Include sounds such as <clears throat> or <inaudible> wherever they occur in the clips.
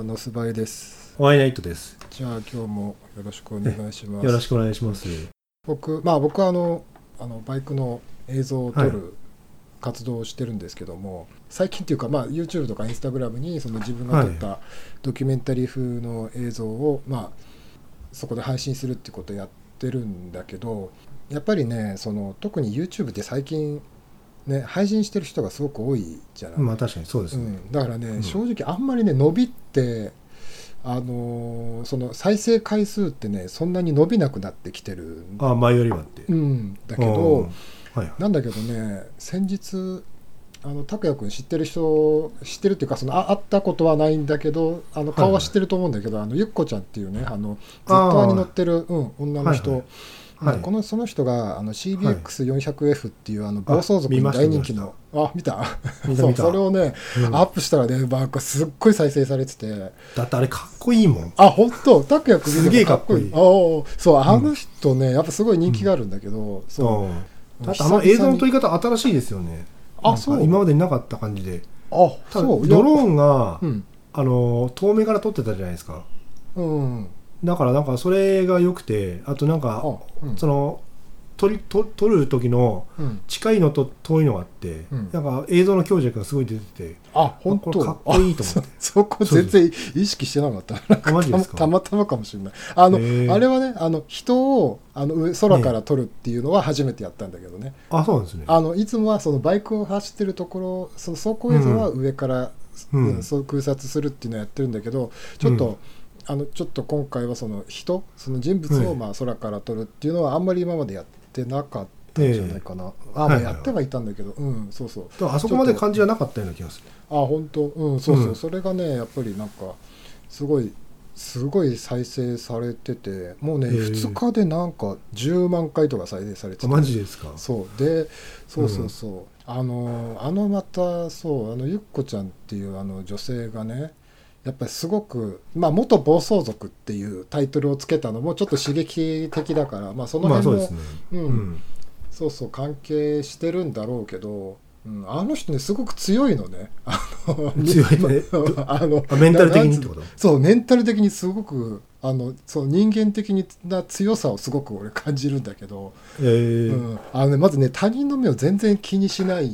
のすばいです。ワイナイトです。じゃあ今日もよろしくお願いします。よろしくお願いします。僕まあ僕はあのあのバイクの映像を撮はる活動をしてるんですけども、最近っていうかまあ YouTube とか Instagram にその自分が撮ったドキュメンタリー風の映像をまあそこで配信するってことをやってるんだけど、やっぱりねその特に YouTube って最近ね配信してる人がすごく多いじゃない？まあ確かにそうですね。うん、だからね、うん正直あんまりね伸びってあのーその再生回数ってねそんなに伸びなくなってきてるああ、前よりはって。うんだけうんどはいはい。なんだけどね先日あの拓也君知ってる人知ってるっていうかそのあ会ったことはないんだけどあの顔は知ってると思うんだけど、あのゆっこちゃんっていうねあのツイッターに載ってる、うん、女の人、はいはいうんはい。このその人があの CBX400F っていうあの暴走族に大人気のあ <laughs> 見た？そう見た見た。それをね、うん。アップしたらね、まあ、すっごい再生されてて。だってあれかっこいいもん。あ本当？拓也君すげえかっこいい。ああそうあの人ね、やっぱすごい人気があるんだけど、そう。うん。だってあの映像の撮り方新しいですよね。あそう。今までになかった感じで。あそう。ドローンンが、うん。あの、遠目から撮ってたじゃないですか。うんだからなんかそれが良くて、あとなんか、あうん。その、撮り撮撮る時のうん。近いのと遠いのがあって、うん。なんか映像の強弱がすごい出てて、あ本当？かっこいいと思って。あそ <laughs> そこ全然意識してなかった。なんかあマジですか？たまたまかもしれない。あのあれはねあの人をあの上空から撮るっていうのは初めてやったんだけどね。あ、そうなんですね。あのいつもはそのバイクを走ってるところその走行映像は上から、うん。うん。そう空撮するっていうのをやってるんだけどちょっと、うんあのちょっと今回はその人その人物をはい。まあ空から撮るっていうのはあんまり今までやってなかったんじゃないかな、あ、まあ、やってはいたんだけど、うんそうそう。だからあそこまで感じはなかったような気がする。あ本当？うんそうそう、うん。それがねやっぱりなんかすごいすごい再生されててもうねへー2日でなんか10万回とか再生されてて。あマジですか？そう。でそうそうそう、あのあのまたそうあのゆっこちゃんっていうあの女性がねやっぱりすごく、まあ、元暴走族っていうタイトルをつけたのもちょっと刺激的だから、まあ、その辺も、まあそうですね。うん。うん。そうそう関係してるんだろうけど、うん、あの人ねすごく強いのね。<laughs> あの強いね。<laughs> あのあメンタル的になってこと？そうメンタル的にすごくあのそう人間的な強さをすごく俺感じるんだけど、えー。うん、あのねまずね他人の目を全然気にしない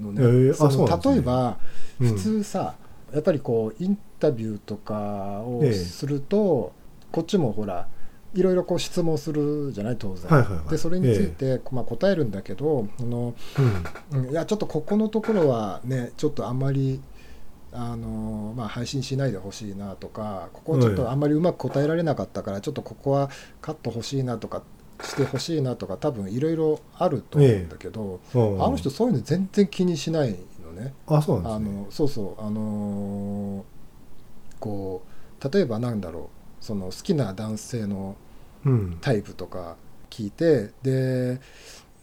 のね、えー。あそ例えば、うん普通さやっぱりこうインタビューとかをええすると、こっちもほらいろいろこう質問するじゃない？当然、はいはいはい。でそれについて、まあ、答えるんだけどあの、うん。うんいやちょっとここのところはねちょっとあんまりあの、まあ、配信しないでほしいなとかここはちょっとあんまりうまく答えられなかったから、ちょっとここはカット欲しいなとかしてほしいなとか多分いろいろあると思うんだけど、うんあの人そういうの全然気にしないのね。あそうなあんですね。のそうそうあのーこう例えばなんだろうその好きな男性のうん。タイプとか聞いてで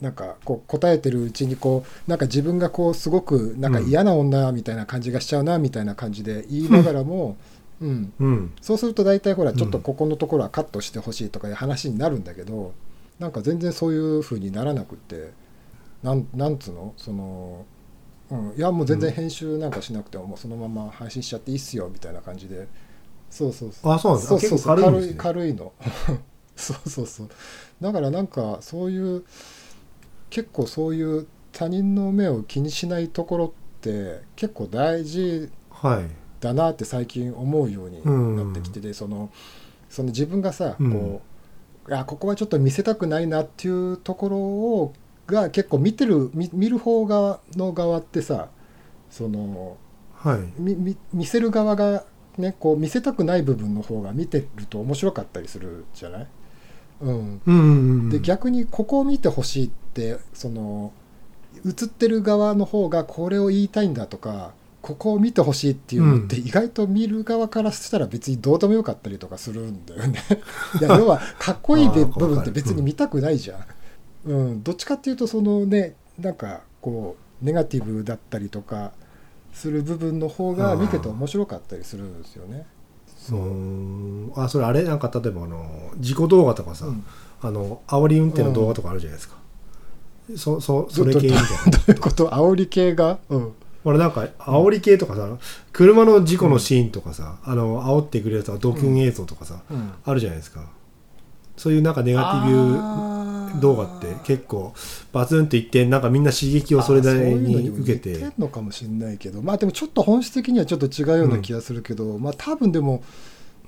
なんかこう答えてるうちにこうなんか自分がこうすごくなんか嫌な女みたいな感じがしちゃうなみたいな感じで言いながらも、<laughs> うん、うん。そうすると大体ほらちょっとここのところはカットしてほしいとかいう話になるんだけどなんか全然そういう風にならなくってなんなんつうの？その、うん、いやもう全然編集なんかしなくてももうそのまま配信しちゃっていいっすよみたいな感じで。そうそうそう。あそうなんですそうそう軽いね。軽い軽いの。<laughs> そうそうそう。だからなんかそういう結構そういう他人の目を気にしないところって結構大事はい。だなって最近思うようになってきてて、そのその自分がさ、うん。こうあここはちょっと見せたくないなっていうところをが結構見てる見見る方側の側ってさそのはい。みみ見せる側がねこう見せたくない部分の方が見てると面白かったりするじゃない、うん、うんうんうん。で逆にここを見てほしいってその映ってる側の方がこれを言いたいんだとかここを見てほしいっていうのってうん意外と見る側からしたら別にどうでもよかったりとかするんだよね。<laughs> いや要はかっこいい部分って別に見たくないじゃん。うん、どっちかっていうとそのねなんかこうネガティブだったりとかする部分の方が見てて面白かったりするんですよね。う。ーん。あそれあれ？なんか例えばあの事故動画とかさ、うん。あの煽り運転の動画とかあるじゃないですか、そそそれ系みたいな。どういうこと？煽り系が、うん、俺なんか煽り系とかさ車の事故のシーンとかさ、あの煽ってくれるやつはドキュン映像とかさ、うん。あるじゃないですかそういうなんかネガティブ動画って結構バツンといってなんかみんな刺激をそれなりに受けて。あそういうのかもしれないけどまあでもちょっと本質的にはちょっと違うような気がするけど、まあ多分でも、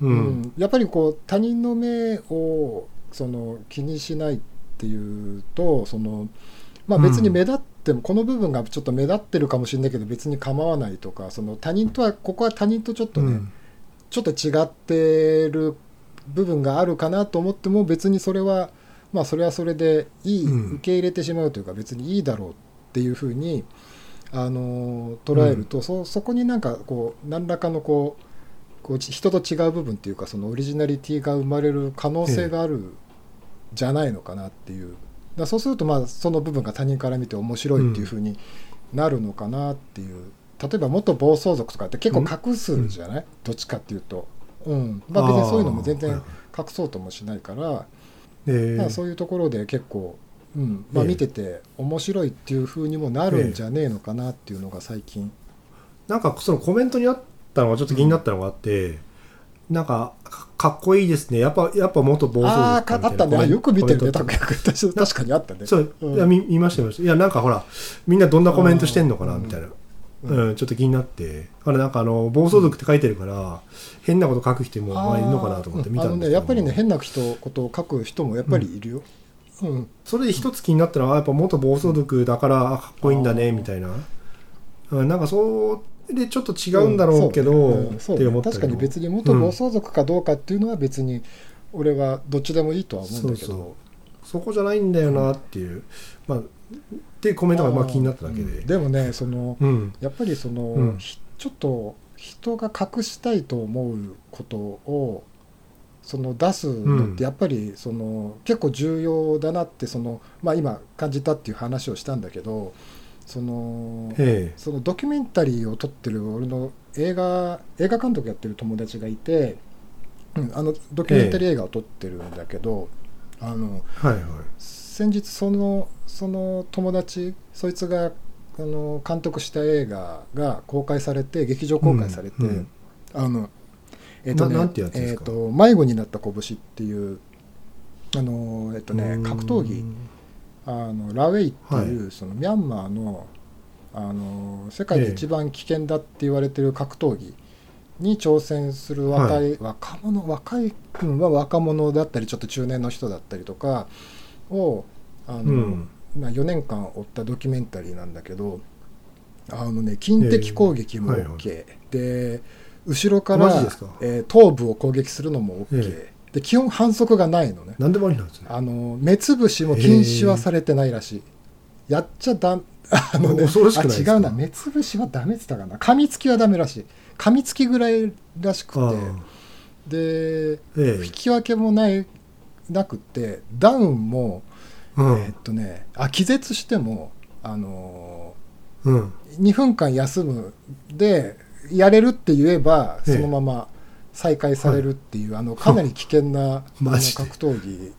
ううん。んやっぱりこう他人の目をその気にしないっていうとそのまあ別に目立っても、この部分がちょっと目立ってるかもしれないけど別に構わないとかその他人とはここは他人とちょっとね、うん。ちょっと違ってる部分があるかなと思っても別にそれはまあそれはそれでいい、うん。受け入れてしまうというか別にいいだろうっていうふうにあの捉えると、そそこになんかこう何らかのこうこう人と違う部分っていうかそのオリジナリティが生まれる可能性があるじゃないのかなっていう、だそうするとまあその部分が他人から見て面白いっていうふうになるのかなっていう、例えば元暴走族とかって結構隠すじゃない、どっちかっていうと、うん。まあ、別にそういうのも全然隠そうともしないから、えまあ、そういうところで結構、うん。まあ、ええ見てて面白いっていうふうにもなるんじゃねえのかなっていうのが最近、なんかそのコメントにあったのがちょっと気になったのがあって、なんかかかっこいいですね。やっぱやっぱ元暴走ああ族かあったね。あよく見てるね。確かにあったね。そう、うん。いや見見ました見ました。いやなんかほらみんなどんなコメントしてんのかなうん。みたいな、ううんんちょっと気になって。あれなんかあの暴走族って書いてるから、変なこと書く人もまあいるのかなと思って見あたんですけど。のねやっぱりね変な人ことを書く人もやっぱりいるよ、うん。それで一つ気になったのはやっぱ元暴走族だからあかっこいいんだねみたいな、うん、なんかそれでちょっと違うんだろうけど、うん。そうね。確かに別に元暴走族かどうかっていうのは別に俺はどっちでもいいとは思うんだけど。そう。そこじゃないんだよなっていう、まあっていうコメントがまあ気になっただけで、うん。でもねそのうん。やっぱりその、うん。ひちょっと人が隠したいと思うことをその出すのってやっぱりその結構重要だなってその、まあ、今感じたっていう話をしたんだけどそのえそのドキュメンタリーを撮ってる俺の映画映画監督やってる友達がいて、うん、あのドキュメンタリー映画を撮ってるんだけど、あのえはいはい先日そのその友達そいつがあの監督した映画が公開されて劇場公開されて、うんうん。あのえっ、とねえっ、と迷子になった拳っていうあのえっ、とねうん。格闘技あのラウェイっていう、そのミャンマーのあの世界で一番危険だって言われてる格闘技に挑戦する若い、若者若い、うんまあ若者だったりちょっと中年の人だったりとかをあの、うん。まあ、4年間追ったドキュメンタリーなんだけどあのね近敵攻撃もええ。はいはい OK、で後ろからえー頭部を攻撃するのも OK、えで基本反則がないのね。何でもありなんですね。あの目つぶしも禁止はされてないらしい、やっちゃだ <laughs> あの、ね、あ違うな。目つぶしはダメって言ったかな。噛みつきはダメらしい。噛みつきぐらいらしくて。でえ。引き分けもないなくってダウンも、えうん。えーっとねあ気絶してもあのうん。2分間休むでやれるって言えばええ。そのまま再開されるっていう、あのかなり危険な <laughs> 格闘技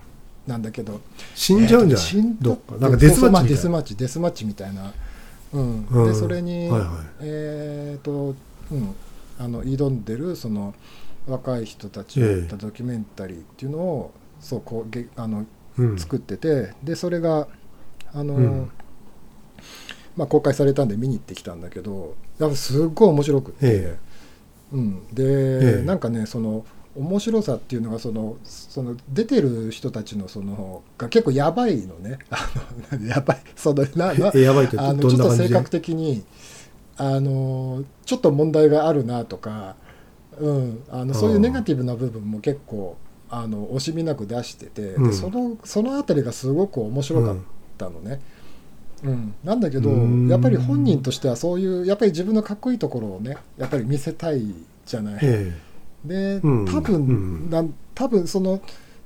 なんだけど。死んじゃうんじゃない、えーどっか？なんかデスマッチデスマッチデスマッチみたいな、うん。うん。でそれに、はいはい。えっ、とうん。あの挑んでるその若い人たちを追ったドキュメンタリーっていうのを、そうこうげあのうん作っててでそれがあの、うん。まあ、公開されたんで見に行ってきたんだけどやっぱすっごい面白くて、えうん、で、ええ。なんかねその面白さっていうのがそのその出てる人たちのそのが結構やばいのね。<laughs> あのやばい。そのなやばいあのどちょっと性格的にあのちょっと問題があるなとか、うん、あのそういうネガティブな部分も結構あの惜しみなく出してて、うん。でそのその辺りがすごく面白かったのね。うん、なんだけどうん。やっぱり本人としてはそういうやっぱり自分のかっこいいところをねやっぱり見せたいじゃない。えでうん。多分、うん。なん多分その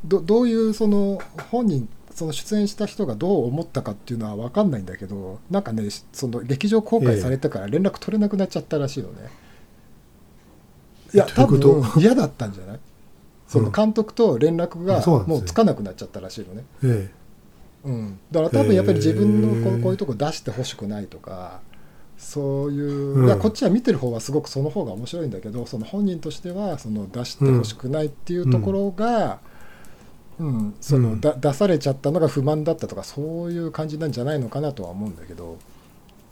どどういうその本人その出演した人がどう思ったかっていうのは分かんないんだけどなんかねその劇場公開されてから連絡取れなくなっちゃったらしいのね、いや多分嫌だったんじゃない？その監督と連絡がもうつかなくなっちゃったらしいのね、ええ。うん、だから多分やっぱり自分のこうこういうとこ出してほしくないとかそういう、うん。いやこっちは見てる方はすごくその方が面白いんだけどその本人としてはその出してほしくないっていうところが、うん。そのうん。だ出されちゃったのが不満だったとかそういう感じなんじゃないのかなとは思うんだけど、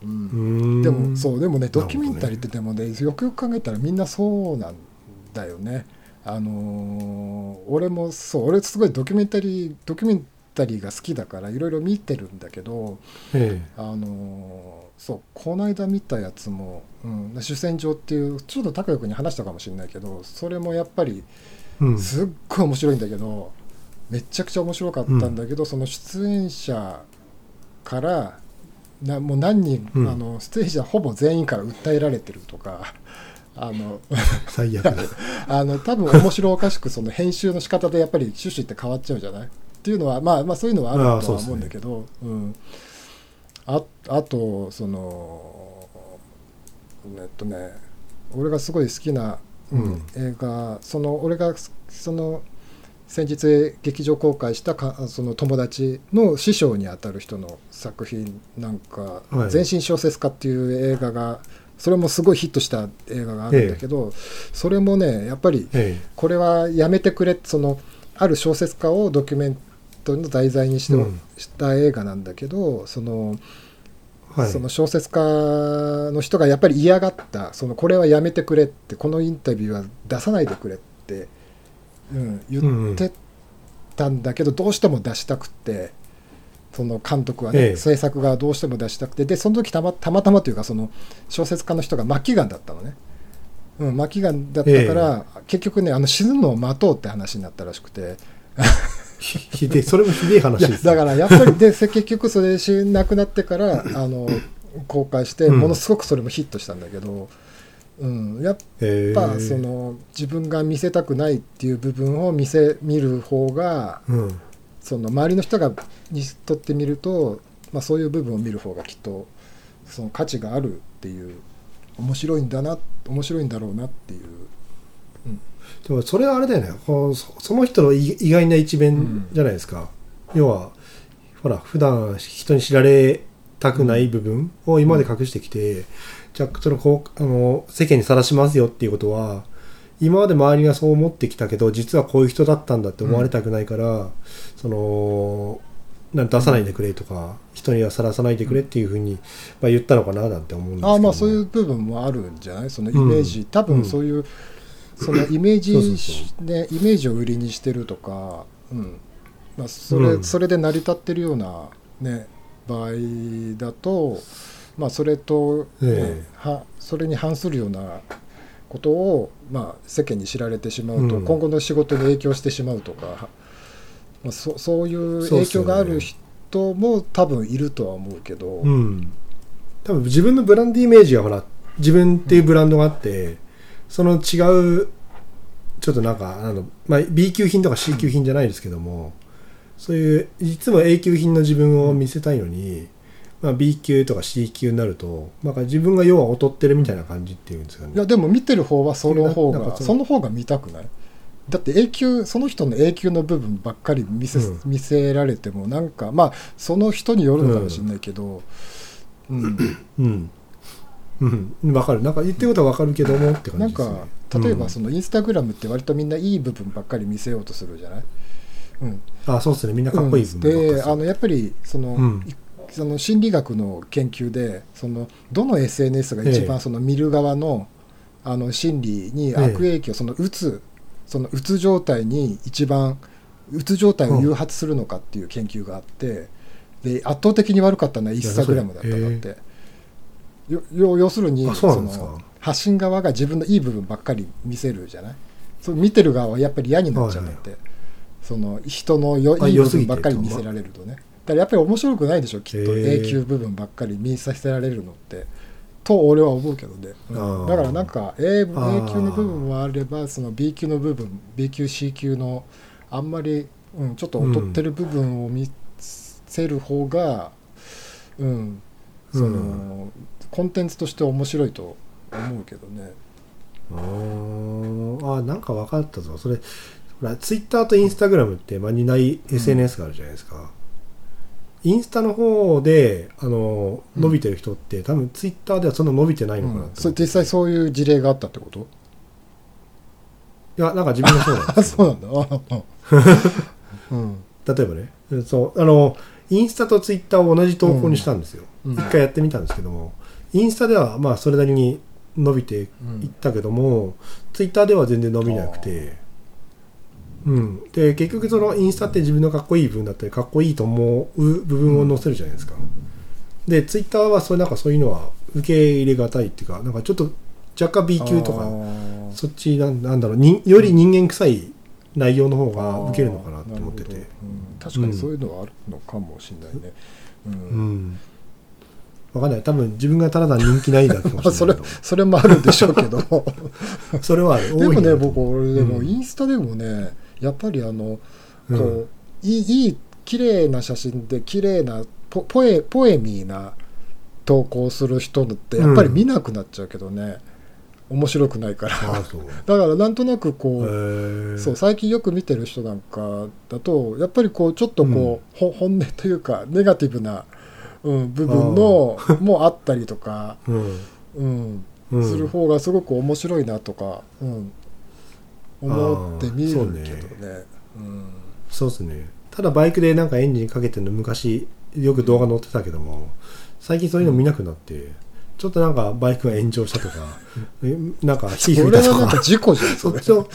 うん。でもそうでもね。ドキュメンタリーってでもねよくよく考えたらみんなそうなんだよね。あのー俺もそう俺すごいドキュメンタリードキュメンタリーが好きだからいろいろ見てるんだけどえあのーそうこの間見たやつも「うん、主戦場」っていうちょっと高くに話したかもしれないけどそれもやっぱりえうん。すっごい面白いんだけど、めちゃくちゃ面白かったんだけど、その出演者からなもう何人、うん。あの出演者ほぼ全員から訴えられてるとかあの <laughs> 最悪だ。<laughs> あの多分面白おかしくその編集の仕方でやっぱり趣旨って変わっちゃうじゃない？っていうのはまあまあそういうのはあるとは思うんだけどうん、ああとそのえっとね俺がすごい好きな、うんうん。映画その俺がその先日劇場公開したかその友達の師匠にあたる人の作品なんかはい「全身小説家」っていう映画がそれもすごいヒットした映画があるんだけど、それもねやっぱりえこれはやめてくれそのある小説家をドキュメントの題材にして、うん。した映画なんだけどその,、えはい。その小説家の人がやっぱり嫌がったそのこれはやめてくれってこのインタビューは出さないでくれって、うん、言ってたんだけど、どうしても出したくってその監督はね、ええ。制作がどうしても出したくてでその時たまたまたまというかその小説家の人が末期がんだったのね。うん、末期がんだったから、結局ねあの死ぬのを待とうって話になったらしくて。ひひでそれもひでえ話ですだからやっぱりでせ結局それしなくなってからあの公開してうん。ものすごくそれもヒットしたんだけど、うん、やっえぱその自分が見せたくないっていう部分を見せ見る方がうんその周りの人がにとってみると、まあ、そういう部分を見る方がきっとその価値があるっていう面白いんだな面白いんだろうなっていう。でもそれはあれだよね。そその人の意意外な一面じゃないですか、要はほら普段人に知られたくない部分を今まで隠してきて、じゃあそのこうあの世間にさらしますよっていうことは今まで周りがそう思ってきたけど実はこういう人だったんだって思われたくないから、そのなん出さないでくれとか、人にはさらさないでくれっていうふうに、まあ、言ったのかななんて思うんですけどああまあそういう部分もあるんじゃない？そのイメージ、多分そういう、そのイメージそうそうそねイメージを売りにしてるとか、うん。まあ、それうん。それで成り立ってるような、ね、場合だと、まあ、それと、ねええ。はそれに反するようなことを、まあ、世間に知られてしまうと、うん今後の仕事に影響してしまうとか、まあ、そそういう影響がある人も多分いるとは思うけど。うん、多分自分のブランドイメージがほら自分っていうブランドがあって、その違うちょっとなんかあの、まあ、B 級品とか C 級品じゃないですけども、そういういつも A 級品の自分を見せたいのに、まあ、B 級とか C 級になるとなんか自分が要は劣ってるみたいな感じっていうんですかね。いやでも見てる方はその方がその方が見たくない。だって永久その人の永久の部分ばっかり見せ,、うん。見せられてもなんかまあその人によるのかもしれないけど、うん。うん。うん。わかる。なんか言ってることはわかるけどもって感なんじです、ね、か例えばうんそのインスタグラムって割とみんないい部分ばっかり見せようとするじゃない、うん、あそうですね。みんなかっこいい部分ばっかりですであのやっぱりその,うん。い、その心理学の研究でそのどの SNS が一ええ番その見る側の,、あの心理に悪影響、そのうつそのうつ状態に一番うつ状態を誘発するのかっていう研究があって、で圧倒的に悪かったのはインスタグラムだったんだって。よよ要するにあその発信側が自分のいい部分ばっかり見せるじゃない？そう見てる側はやっぱり嫌になっちゃうんだって、その人のよいい部分ばっかり見せられるとねだからやっぱり面白くないでしょきっと。へー。A 級部分ばっかり見させられるのって。と俺は思うけどね、うんだからなんか A, A 級の部分もあればその B 級の部分 B 級 C 級のあんまり、うん、ちょっと劣ってる部分を見せる方がうんその、うん。コンテンツとして面白いと思うけどね。あー。あなんか分かったぞ。それほらツイッターとインスタグラムって、まあ、にない SNS があるじゃないですか、インスタの方であの伸びてる人って、多分ツイッターではそんな伸びてないのかなって。それ実際そういう事例があったってこと？いやなんか自分がそうなんあです <laughs> そうなんだ。例えばねそうあのインスタとツイッターを同じ投稿にしたんですよ、うん。一回やってみたんですけどもインスタではまあそれなりに伸びていったけども、ツイッターでは全然伸びなくてうん、で結局そのインスタって自分のかっこいい部分だったりかっこいいと思う部分を載せるじゃないですか、でツイッターはそうなんかそういうのは受け入れがたいっていうかなんかちょっと若干 B 級とあかー。そっちなんなんだろう。により人間臭い内容の方が受けるのかなって思ってて。うん。確かにそういうのはあるのかもしれないね、うん。うん。わかんない。多分自分がただ人気ないだけかもまあそれしれないけ <laughs> それもあるんでしょうけど。ど <laughs> それはある。でもね。僕俺でもうん。インスタでもねやっぱりあのうん。こういいいい綺麗な写真で綺麗なポポエポエミーな投稿する人ってやっぱり見なくなっちゃうけどね、面白くないから。<laughs> だからなんとなくこう、そう最近よく見てる人なんかだとやっぱりこうちょっとこう、ほ本音というかネガティブな、うん、部分の <laughs> もあったりとか、うん。うんうん。する方がすごく面白いなとか、うん、思って見るけどね。そうですね。ただバイクでなんかエンジンかけてるの昔よく動画載ってたけども最近そういうの見なくなって、ちょっとなんかバイクが炎上したとか、え <laughs> なんか火そ吹いたとか。か事故じゃんそっちの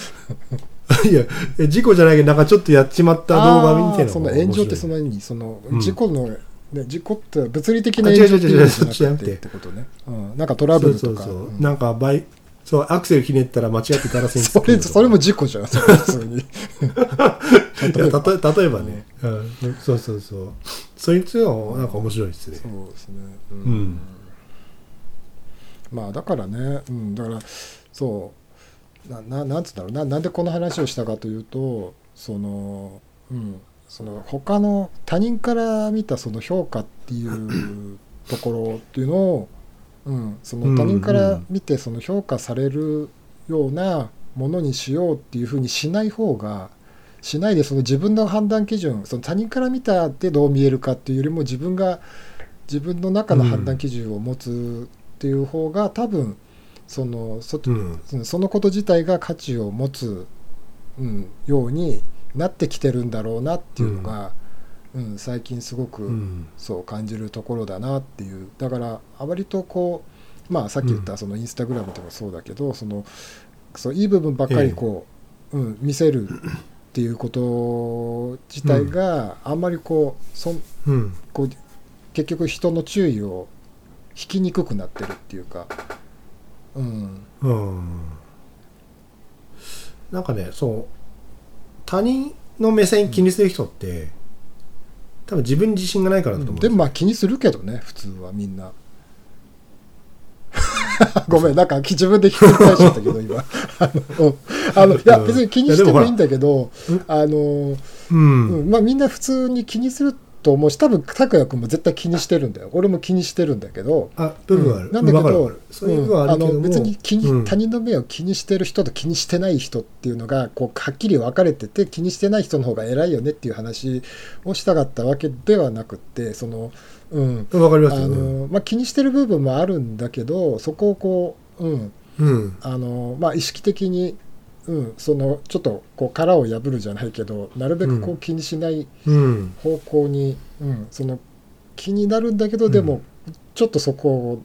いやえ事故じゃないけどなんかちょっとやっちまった動画みたいなその炎上ってそのんなにその、うん。事故の、ね、事故って物理的な炎上じゃなくてってことね、うん、なんかトラブルとか。そうそうそう、うん。なんかバイそうアクセルひねったら間違ってガラスにそれそれも事故じゃん。<laughs> 普通に。例え例えばね、うん、そうそうそう。そいつのなんか面白いですね。そうですね。うん。まあだからね、うん、だからそう。なななんつうんだろう。ななんでこの話をしたかというとそのうん。その他の他人から見たその評価っていうところっていうのを、うん、その他人から見てその評価されるようなものにしようっていうふうにしない方がしないでその自分の判断基準その他人から見たってどう見えるかっていうよりも自分が自分の中の判断基準を持つっていう方が多分そのそ,、うんそのこと自体が価値を持つ、うん、ようになってきてるんだろうなっていうのが、うん最近すごく、うん。そう感じるところだなっていう。だからあまりとこうまあさっき言ったそのインスタグラムでもそうだけど、そのそういい部分ばっかりこう、うん、見せるっていうこと自体があんまりこうそんうん。こう結局人の注意を引きにくくなってるっていうか、うん、うん。なんかねそう他人の目線気にする人って多分自分に自信がないからだと思うんでもまあ気にするけどね普通はみんな。<laughs> ごめんなんか自分でひっくり返しちゃったけど今。<laughs> あのあのいや別に気にしてもいいんだけどあの、うん、うん。まあみんな普通に気にすると思うし多分拓也君も絶対気にしてるんだよ。俺も気にしてるんだけど。あ部分はある、うん。なんだけどそういう部分はあるけども、うん。別に気に、うん。他人の目を気にしてる人と気にしてない人っていうのがこうはっきり分かれてて気にしてない人の方が偉いよねっていう話をしたかったわけではなくってその、うん。あわかりますよ、のまあ、気にしてる部分もあるんだけどそこをこう、うん。うん。あのまあ、意識的に、うん、そのちょっとこう殻を破るじゃないけどなるべくこうう気にしないうん方向に、うん、その気になるんだけどでもちょっとそこを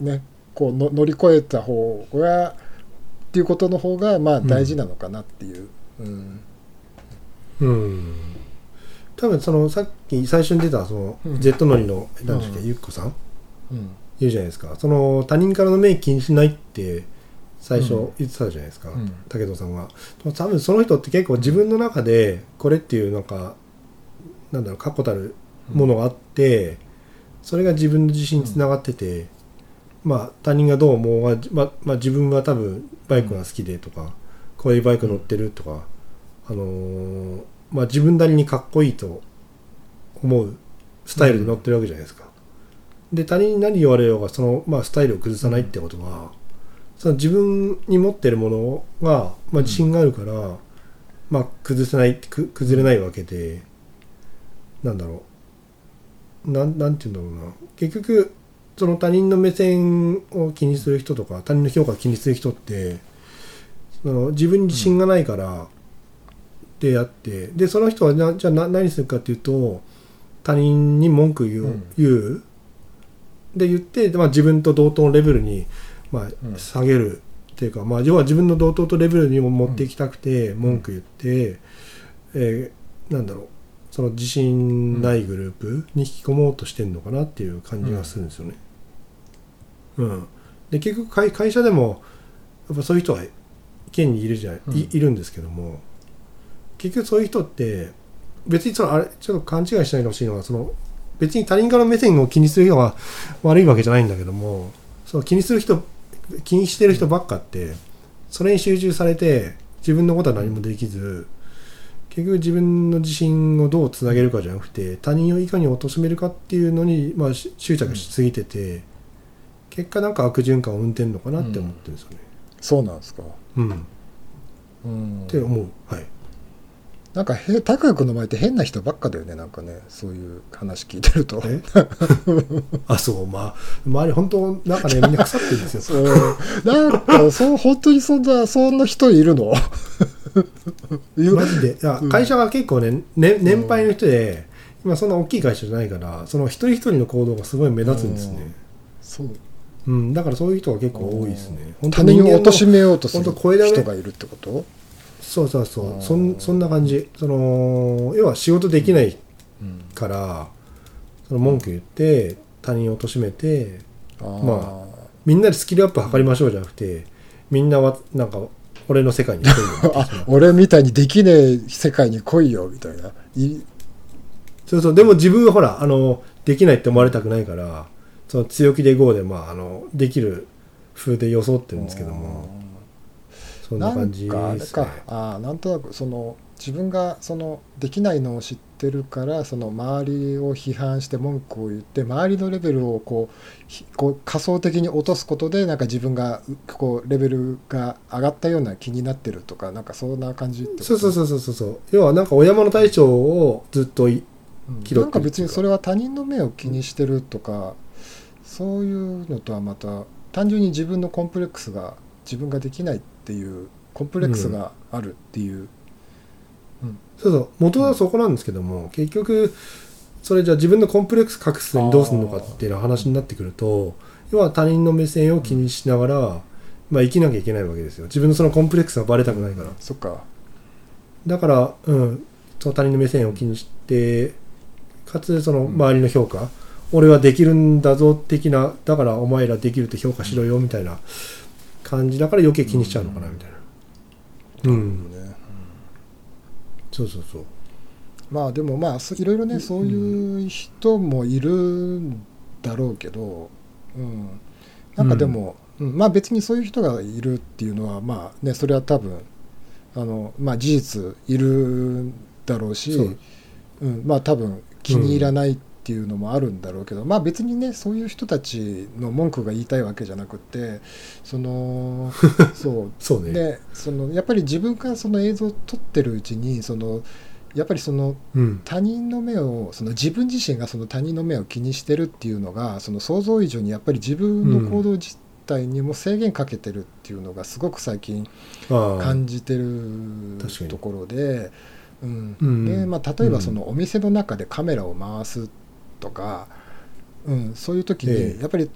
ねこうの乗り越えた方がっていうことの方がまあ大事なのかなっていう、うん。うん。多分そのさっき最初に出たその、うん。Z 乗りの何だっけ、うん。ゆっこさんうん。言うじゃないですか。その他人からの目気にしないって最初うん。言ってたじゃないですか、うん。武藤さんは。多分その人って結構自分の中でこれっていうなんかなんだろう確固たるものがあって、それが自分の自信につながってて、まあ他人がどう思うが、まあまあ、自分は多分バイクが好きでとか、こういうバイク乗ってるとか、あのーまあ、自分なりにかっこいいと思うスタイルで乗ってるわけじゃないですか。で他人に何言われようがその、まあ、スタイルを崩さないってことは、その自分に持ってるものが、まあ、自信があるから、まあ、崩せないく崩れないわけでなんだろう。なんなんて言うんだろうな。結局その他人の目線を気にする人とか他人の評価を気にする人ってその自分に自信がないからであって、でその人はなじゃあな何するかっていうと他人に文句言う,、うん。言う。で言って、まあ、自分と同等のレベルに、まあうん。下げるっていうか、まあ、要は自分の同等とレベルにも持っていきたくて文句言って、えーなんだろうその自信ないグループに引き込もうとしてるのかなっていう感じがするんですよね。うん、で結局会会社でもやっぱそういう人は現にいるじゃない、うん。いいるんですけども結局そういう人って別にそのあれちょっと勘違いしないでほしいのはその別に他人からの目線を気にする人が悪いわけじゃないんだけどもその気にする人気にしてる人ばっかってそれに集中されて自分のことは何もできず結局自分の自信をどうつなげるかじゃなくて他人をいかに貶めるかっていうのに、まあ、し執着しすぎてて、結果なんか悪循環を生んでんのかなって思ってるんですよね。そうなんですか、うん、っうん、て思う。はい。なんかへ高谷君の前って変な人ばっかだよねなんかねそういう話聞いてると。え？<laughs> あそうまあ周り本当なんかねみんな腐ってるんですよ。<laughs> そう。なんかそう本当にそんなそんな人いるの？<laughs> マジで。いやうん。会社が結構ねね年配の人で、今そんな大きい会社じゃないからその一人一人の行動がすごい目立つんですね。そう。うん、だからそういう人が結構多いですね。本当他人を貶めようとする人がいるってこと？そうそうそう。そんそんな感じ。その要は仕事できないうん。からその文句言って他人を貶めてまみんなでスキルアップ図りましょうじゃなくてみんなはなんか俺の世界に来いよみたいな。<laughs> あ俺みたいにできねえ世界に来いよみたいな。いそうそう。でも自分はほらあのできないって思われたくないからその強気で GO で、まあ、あのできる風で装ってるんですけどもそんな感じなんかあれですね。かあーなんとなくその自分がそのできないのを知ってるからその周りを批判して文句を言って周りのレベルをこうひこう仮想的に落とすことでなんか自分がこうレベルが上がったような気になってるとかなんかそんな感じってそうそうそうそうそう。そう要はなんかお山の大将をずっというんなんか別にそれは他人の目を気にしてるとかそういうのとはまた単純に自分のコンプレックスが自分ができないっていうコンプレックスがあるっていう、そうそう。元はそこなんですけども、結局それじゃあ自分のコンプレックス隠すのにどうするのかっていうの話になってくると要は他人の目線を気にしながら、まあ、生きなきゃいけないわけですよ。自分のそのコンプレックスがバレたくないから。そっか。だから、うん、その他人の目線を気にしてかつその周りの評価、俺はできるんだぞ的なだからお前らできるって評価しろよみたいな感じだから余計気にしちゃうのかなみたいな。うん、ね。そうそうそう。まあでもまあそいろいろねそういう人もいるんだろうけど、うん、なんかでも、うん。まあ別にそういう人がいるっていうのはまあねそれは多分あの、まあ、事実いるんだろうしそう。うん、まあ多分気に入らないっていうのもあるんだろうけど、まあ別にねそういう人たちの文句が言いたいわけじゃなくってその <laughs> そう。そうね。でそのやっぱり自分がその映像を撮ってるうちにそのやっぱりそのうん。他人の目をその自分自身がその他人の目を気にしてるっていうのがその想像以上にやっぱり自分の行動自体にも制限かけてるっていうのがすごく最近感じてるところで、うん。うん。でまあ、例えばそのお店の中でカメラを回すとか、うん、そういう時ええ。にやっぱり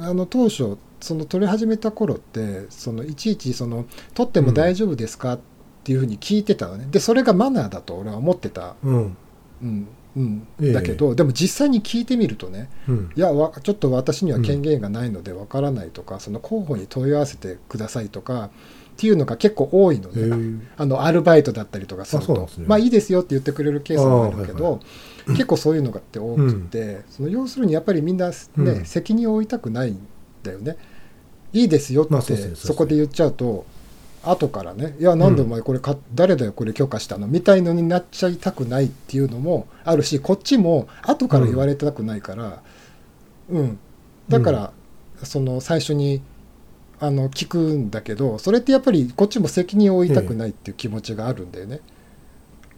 あの当初その撮り始めた頃ってそのいちいちその撮っても大丈夫ですか？っていうふうに聞いてたのね。でそれがマナーだと俺は思ってた、うん。うんうん。ええ。だけどでも実際に聞いてみるとねうん。いやわちょっと私には権限がないのでわからないとか、その候補に問い合わせてくださいとかっていうのが結構多いのへで、え。あのアルバイトだったりとかすると。ね。まあいいですよって言ってくれるケースもあるけど、あーはい結構そういうのがあって多くて、その要するにやっぱりみんな、ねうん。責任を負いたくないんだよね。いいですよって、まあそこで言っちゃうと後からね「いやなんでお前これか、誰だよこれ許可したの」みたいのになっちゃいたくないっていうのもあるしこっちも後から言われたくないから、うん。だから、その最初にあの聞くんだけどそれってやっぱりこっちも責任を負いたくないっていう気持ちがあるんだよね。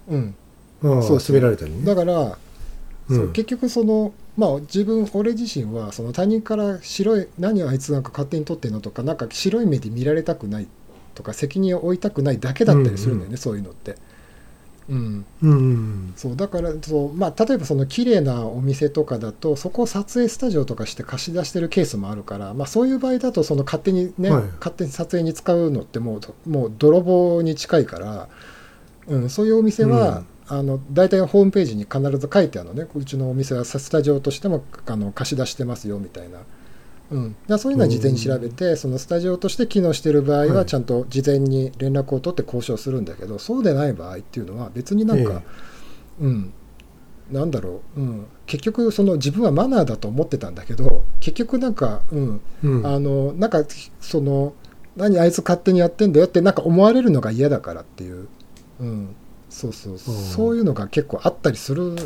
うん、そうめられたりね。だから、そう結局そのまあ自分俺自身はその他人から白い何あいつなんか勝手に取ってんのとかなんか白い目で見られたくないとか責任を負いたくないだけだったりするんだよね、うんうん。そういうのって。うん、うんうん。そうだからそう、まあ、例えばその綺麗なお店とかだとそこを撮影スタジオとかして貸し出してるケースもあるから、まあ、そういう場合だとその勝手にね、はい。勝手に撮影に使うのってもうもう泥棒に近いから、うん、そういうお店は、あの大体ホームページに必ず書いてあるのね。うちのお店はスタジオとしてもあの貸し出してますよみたいな。うん、だそういうのは事前に調べてそのスタジオとして機能している場合ははい。ちゃんと事前に連絡を取って交渉するんだけど、そうでない場合っていうのは別になんか、うん、なんだろう、うん、結局その自分はマナーだと思ってたんだけど結局なんか、うん、うん。あのなんかその何あいつ勝手にやってんだよってなんか思われるのが嫌だからっていう、うん、そうそう。そういうのが結構あったりする、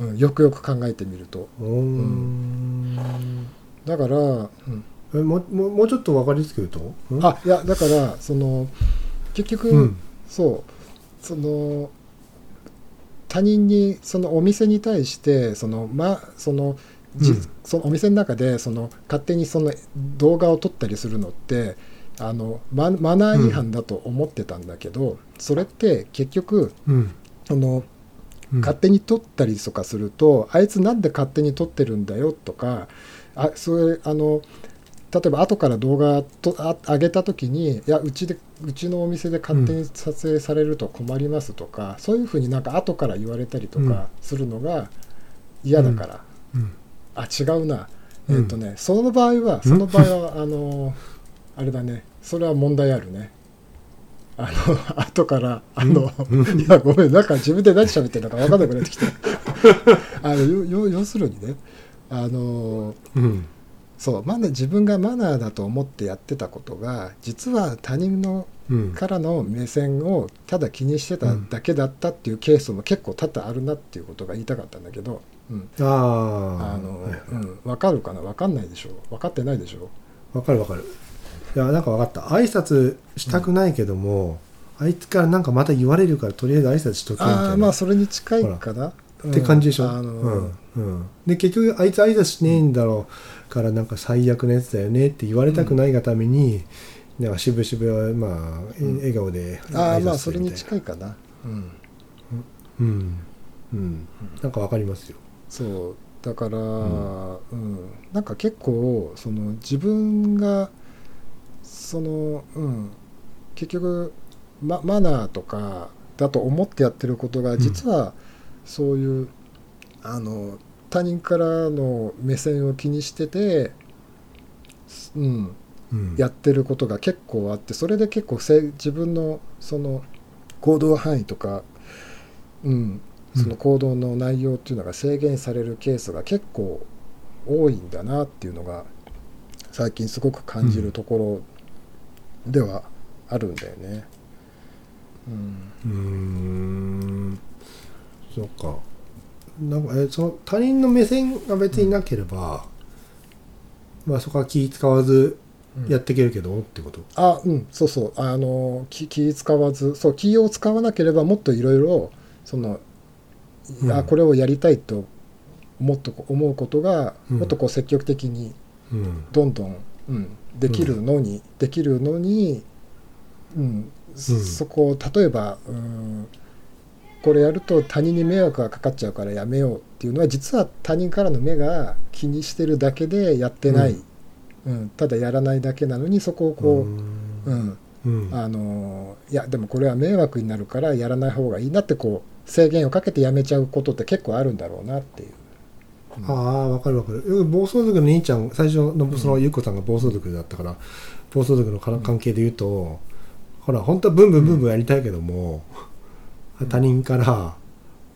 うん、よくよく考えてみると。うん。だから、うん、えもうもうもうちょっと分かりやすく言うと？うん。あいやだからその結局、うん。そう。その他人にそのお店に対してそのまそのじうん。そのお店の中でその勝手にその動画を撮ったりするのってあのママナー違反だと思ってたんだけど、それって結局うん。そのうん。勝手に撮ったりとかすると、あいつなんで勝手に撮ってるんだよとかあそれあの例えば後から動画とあ上げた時にいやうちでうちのお店で勝手に撮影されると困りますとか、そういうふうになんか後から言われたりとうん。かするのが嫌だから、うん。あ違うな、うんえっ、とねその場合はその場合はあのあれだね。それは問題あるね。あの <laughs> 後からあの、うん。<laughs> いやごめん。なんか自分で何喋ってるのか分かんなくなってきて <laughs> あの要するにねあのうん。そうまだ自分がマナーだと思ってやってたことが実は他人のうん。からの目線をただ気にしてただけだったっていうケースも結構多々あるなっていうことが言いたかったんだけど、うん、あああの、はいうん、分かるかな？分かんないでしょ？分かってないでしょ？わかるわかるいやなんかわかった。挨拶したくないけども、あいつからなんかまた言われるからとりあえず挨拶しとけみたいな。ああまあそれに近いかな、うんって感じでしょ、あの、うん。うん、で結局あいつ挨拶しねえんだろうからなんか最悪なやつだよねって言われたくないがために、なんか渋々まあ、ん笑顔でああ挨まあそれに近いかな。うん。うん、うん、なんかわかりますよ。そう。だから、うん。なんか結構その自分がその、うん、結局ママナーとかだと思ってやってることが実はそういう、あの他人からの目線を気にしてて、うん、うん。やってることが結構あってそれで結構せ自分のその行動範囲とか、うん、その行動の内容っていうのが制限されるケースが結構多いんだなっていうのが最近すごく感じるところではあるんだよね。うん。うーん。そっか。なんかえその他人の目線が別になければ、まあそこは気使わずうんやっていけるけど、ってこと？あうんそうそう。あの気気使わずそう気を使わなければもっといろいろその、うん。あこれをやりたいともっと思うことが、うん。もっとこう積極的にうん。どんどん、うん、できるのに、できるのに、うん。そこを例えば、うん、これやると他人に迷惑がかかっちゃうからやめようっていうのは実は他人からの目が気にしてるだけでやってない、うん。ただやらないだけなのにそこをこう、うん。うん。あのいやでもこれは迷惑になるからやらない方がいいなってこう制限をかけてやめちゃうことって結構あるんだろうなっていう。ああわかるわかる。うん暴走族の兄ちゃん最初のそのゆうこさんが暴走族だったから、暴走族のか関係で言うと、ほら本当はブンブンブンブンやりたいけども、他人から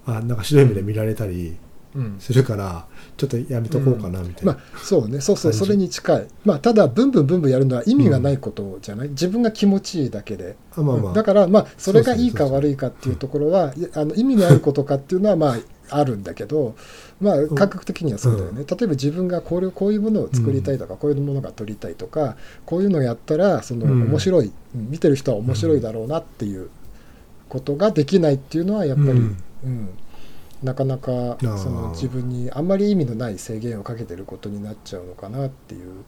あなんか白い目で見られたりうん。するから、ちょっとやめとこうかなみたいな、まあそうね。そうそうそれに近い。まあただブンブンブンブンやるのは意味がないことじゃない、自分が気持ちいいだけで、あまあまあ、だからまあそれがいいか悪いかっていうところはあの意味のあることかっていうのはまああるんだけどまあ感覚的にはそうだよね、例えば自分がこれこういうものを作りたいとか、こういうものが撮りたいとかこういうのをやったらそのうん。面白い、うん見てる人は面白いだろうなっていうことができないっていうのはやっぱり、うん。うん。なかなかー。その自分にあんまり意味のない制限をかけてることになっちゃうのかなっていう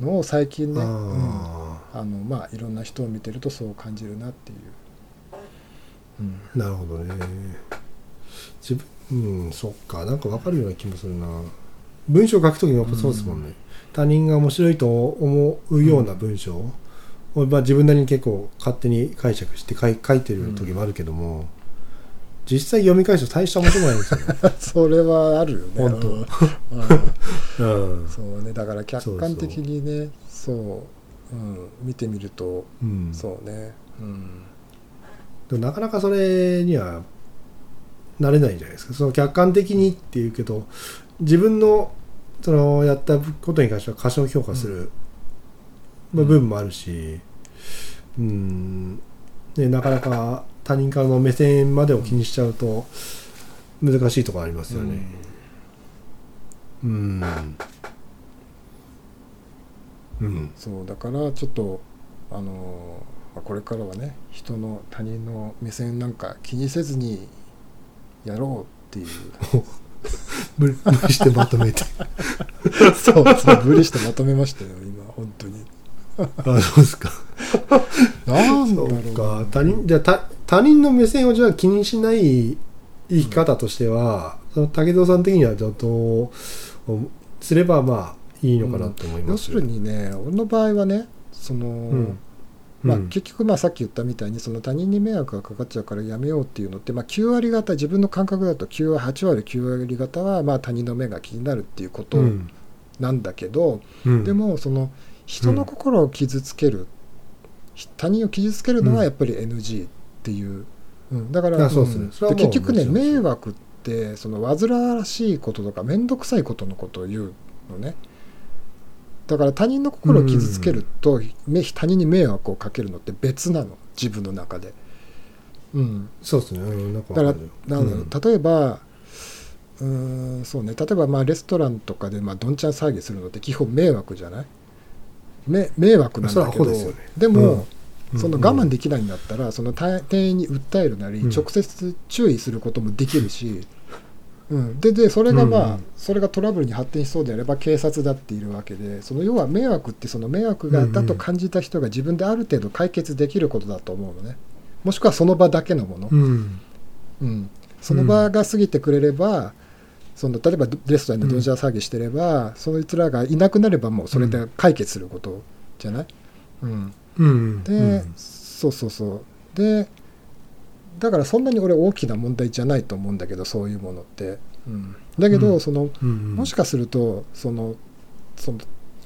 のを最近ね、うん。ああのまあいろんな人を見てるとそう感じるなっていう。うん。ーなるほどね。自分うんそっか。なんかわかるような気もするな。文章を書くときもやっぱそうですもんね、他人が面白いと思うような文章。を、まあ、自分なりに結構勝手に解釈して書い書いてる時もあるけども、実際読み返すと大した面白くないんですよね。<laughs> それはあるよね。本当。うん。<laughs> うん。うんそうね。だから客観的にねそううん、見てみるとうん、そうね、うん、でもなかなかそれにはなれないじゃないですか。その客観的にっていうけど自分のそのやったことに関しては過小評価する部分もあるしうん、ね、なかなか他人からの目線までを気にしちゃうと難しいところありますよね。うん、うん。そうだからちょっとあのまあこれからはね人の他人の目線なんか気にせずにやろうっていう。<laughs> 無理無理してまとめて。<laughs> そうそう無理してまとめましたよ今本当に。<laughs> あそうですか。なんだろうか他人じゃあ他他人の目線をじゃあ気にしない生き方としては、その武藤さん的にはどうすればまあいいのかなと思います。要するにね俺の場合はねその、うんまあ、うん結局まあさっき言ったみたいにその他人に迷惑がかかっちゃうからやめようっていうのって、まあ、9割方自分の感覚だと9割8割9割方はまあ他人の目が気になるっていうことうん。なんだけど、うん。でもその人の心を傷つける、他人を傷つけるのはやっぱり NG っていう、うん。だからあそうですね。結局ね迷惑ってその煩わしいこととか面倒くさいことのことを言うのねだから他人の心を傷つけると、め他人に迷惑をかけるのって別なの。自分の中で。うん、そうですね。だからなんだろう。例えばうーんそうね。例えばまあレストランとかでまあどんちゃん騒ぎするのって基本迷惑じゃない？め迷惑なんだけどでね。でも、うん。その我慢できないんだったら、その店店員に訴えるなり、うん。直接注意することもできるし、うん、ででそれがまあ、うんそれがトラブルに発展しそうであれば警察だっているわけでその要は迷惑ってその迷惑がだと感じた人が自分である程度解決できることだと思うのね。もしくはその場だけのもの、うん。うん、その場が過ぎてくれれば、その例えばレストランでドジャー騒ぎしてれば、そいつらがいなくなればもうそれで解決することじゃない、うん、うん。で、うん。そうそうそう。でだからそんなに俺大きな問題じゃないと思うんだけどそういうものって、うん、だけど、うん。そのうんもしかするとそのその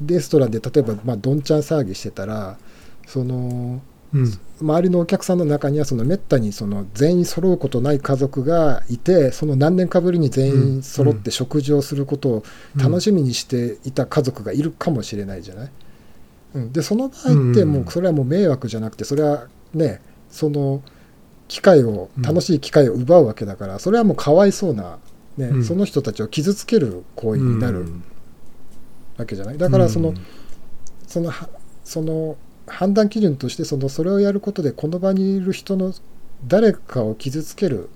レストランで例えばまあどんちゃん騒ぎしてたらそのうん。周りのお客さんの中にはそのめったにその全員揃うことない家族がいてその何年かぶりに全員揃って食事をすることを楽しみにしていた家族がいるかもしれないじゃない？うん、でその場合ってもうそれはもう迷惑じゃなくてそれはねその機会をうん楽しい機会を奪うわけだからそれはもうかわいそうな、ねうん。その人たちを傷つける行為になるわけじゃない？だからその、そのはその判断基準としてそのそれをやることでこの場にいる人の誰かを傷つける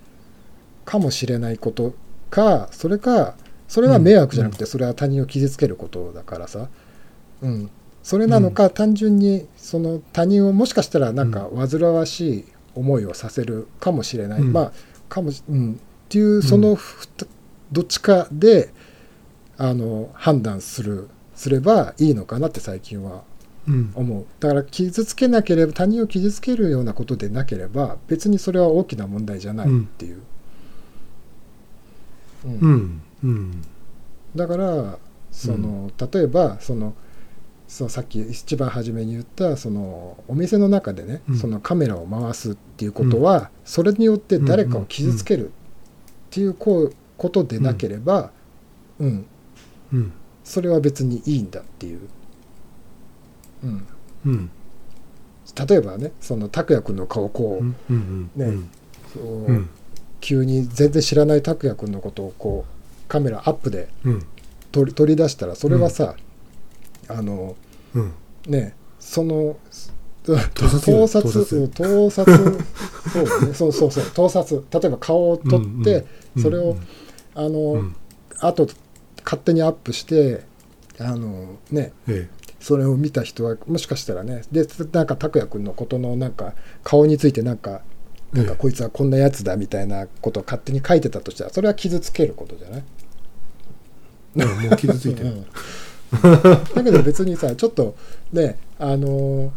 かもしれないことかそれかそれは迷惑じゃなくてそれは他人を傷つけることだからさ、うん、それなのか単純にその他人をもしかしたらなんか煩わしい思いをさせるかもしれない、うん。まあかもし、うん、っていうそのふたどっちかであの判断するすればいいのかなって最近はうん。思う。だから傷つけなければ他人を傷つけるようなことでなければ別にそれは大きな問題じゃないっていう、うん。うん。うん。だからその、例えばそのそのさっき一番初めに言ったそのお店の中でね、うん。そのカメラを回すっていうことは、それによって誰かを傷つけるっていうこうことでなければ、うん、うん。それは別にいいんだっていう。うん。うん。例えばねその拓也君の顔をこう、うん。うん。ねうん。そううん。急に全然知らない拓也君のことをこうカメラアップでうん。取り取り出したらそれはさ、あのうん。ねその盗撮よ盗撮盗撮。そうだね。そうそうそう。盗撮。例えば顔を撮って、うんそれを、うん。あの、うん。あと勝手にアップしてあのねえそれを見た人はもしかしたらねでなんか拓哉君のことのなんか顔についてなんかなんかえこいつはこんなやつだみたいなことを勝手に書いてたとしたらそれは傷つけることじゃない？えうんもう傷ついてる。うんだけど別にさちょっとねあのー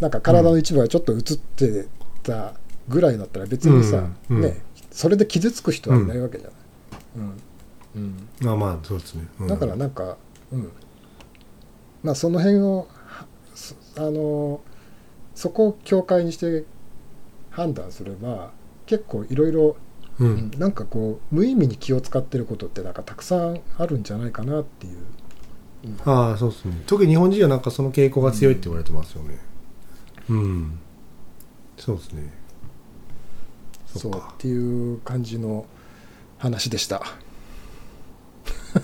なんか体の一部がちょっと映ってたぐらいだったら別にさ、うんうんねそれで傷つく人はいないわけじゃない、うん。うん。まあまあそうですね、うん。だからなんか、うん、まあその辺をあのそこを境界にして判断すれば結構いろいろううんなんかこう無意味に気を使ってることってなんかたくさんあるんじゃないかなっていう、うんああそうですね。特に日本人はなんかその傾向が強いって言われてますよね。うん、そうですね。そうそっかっていう感じの話でした。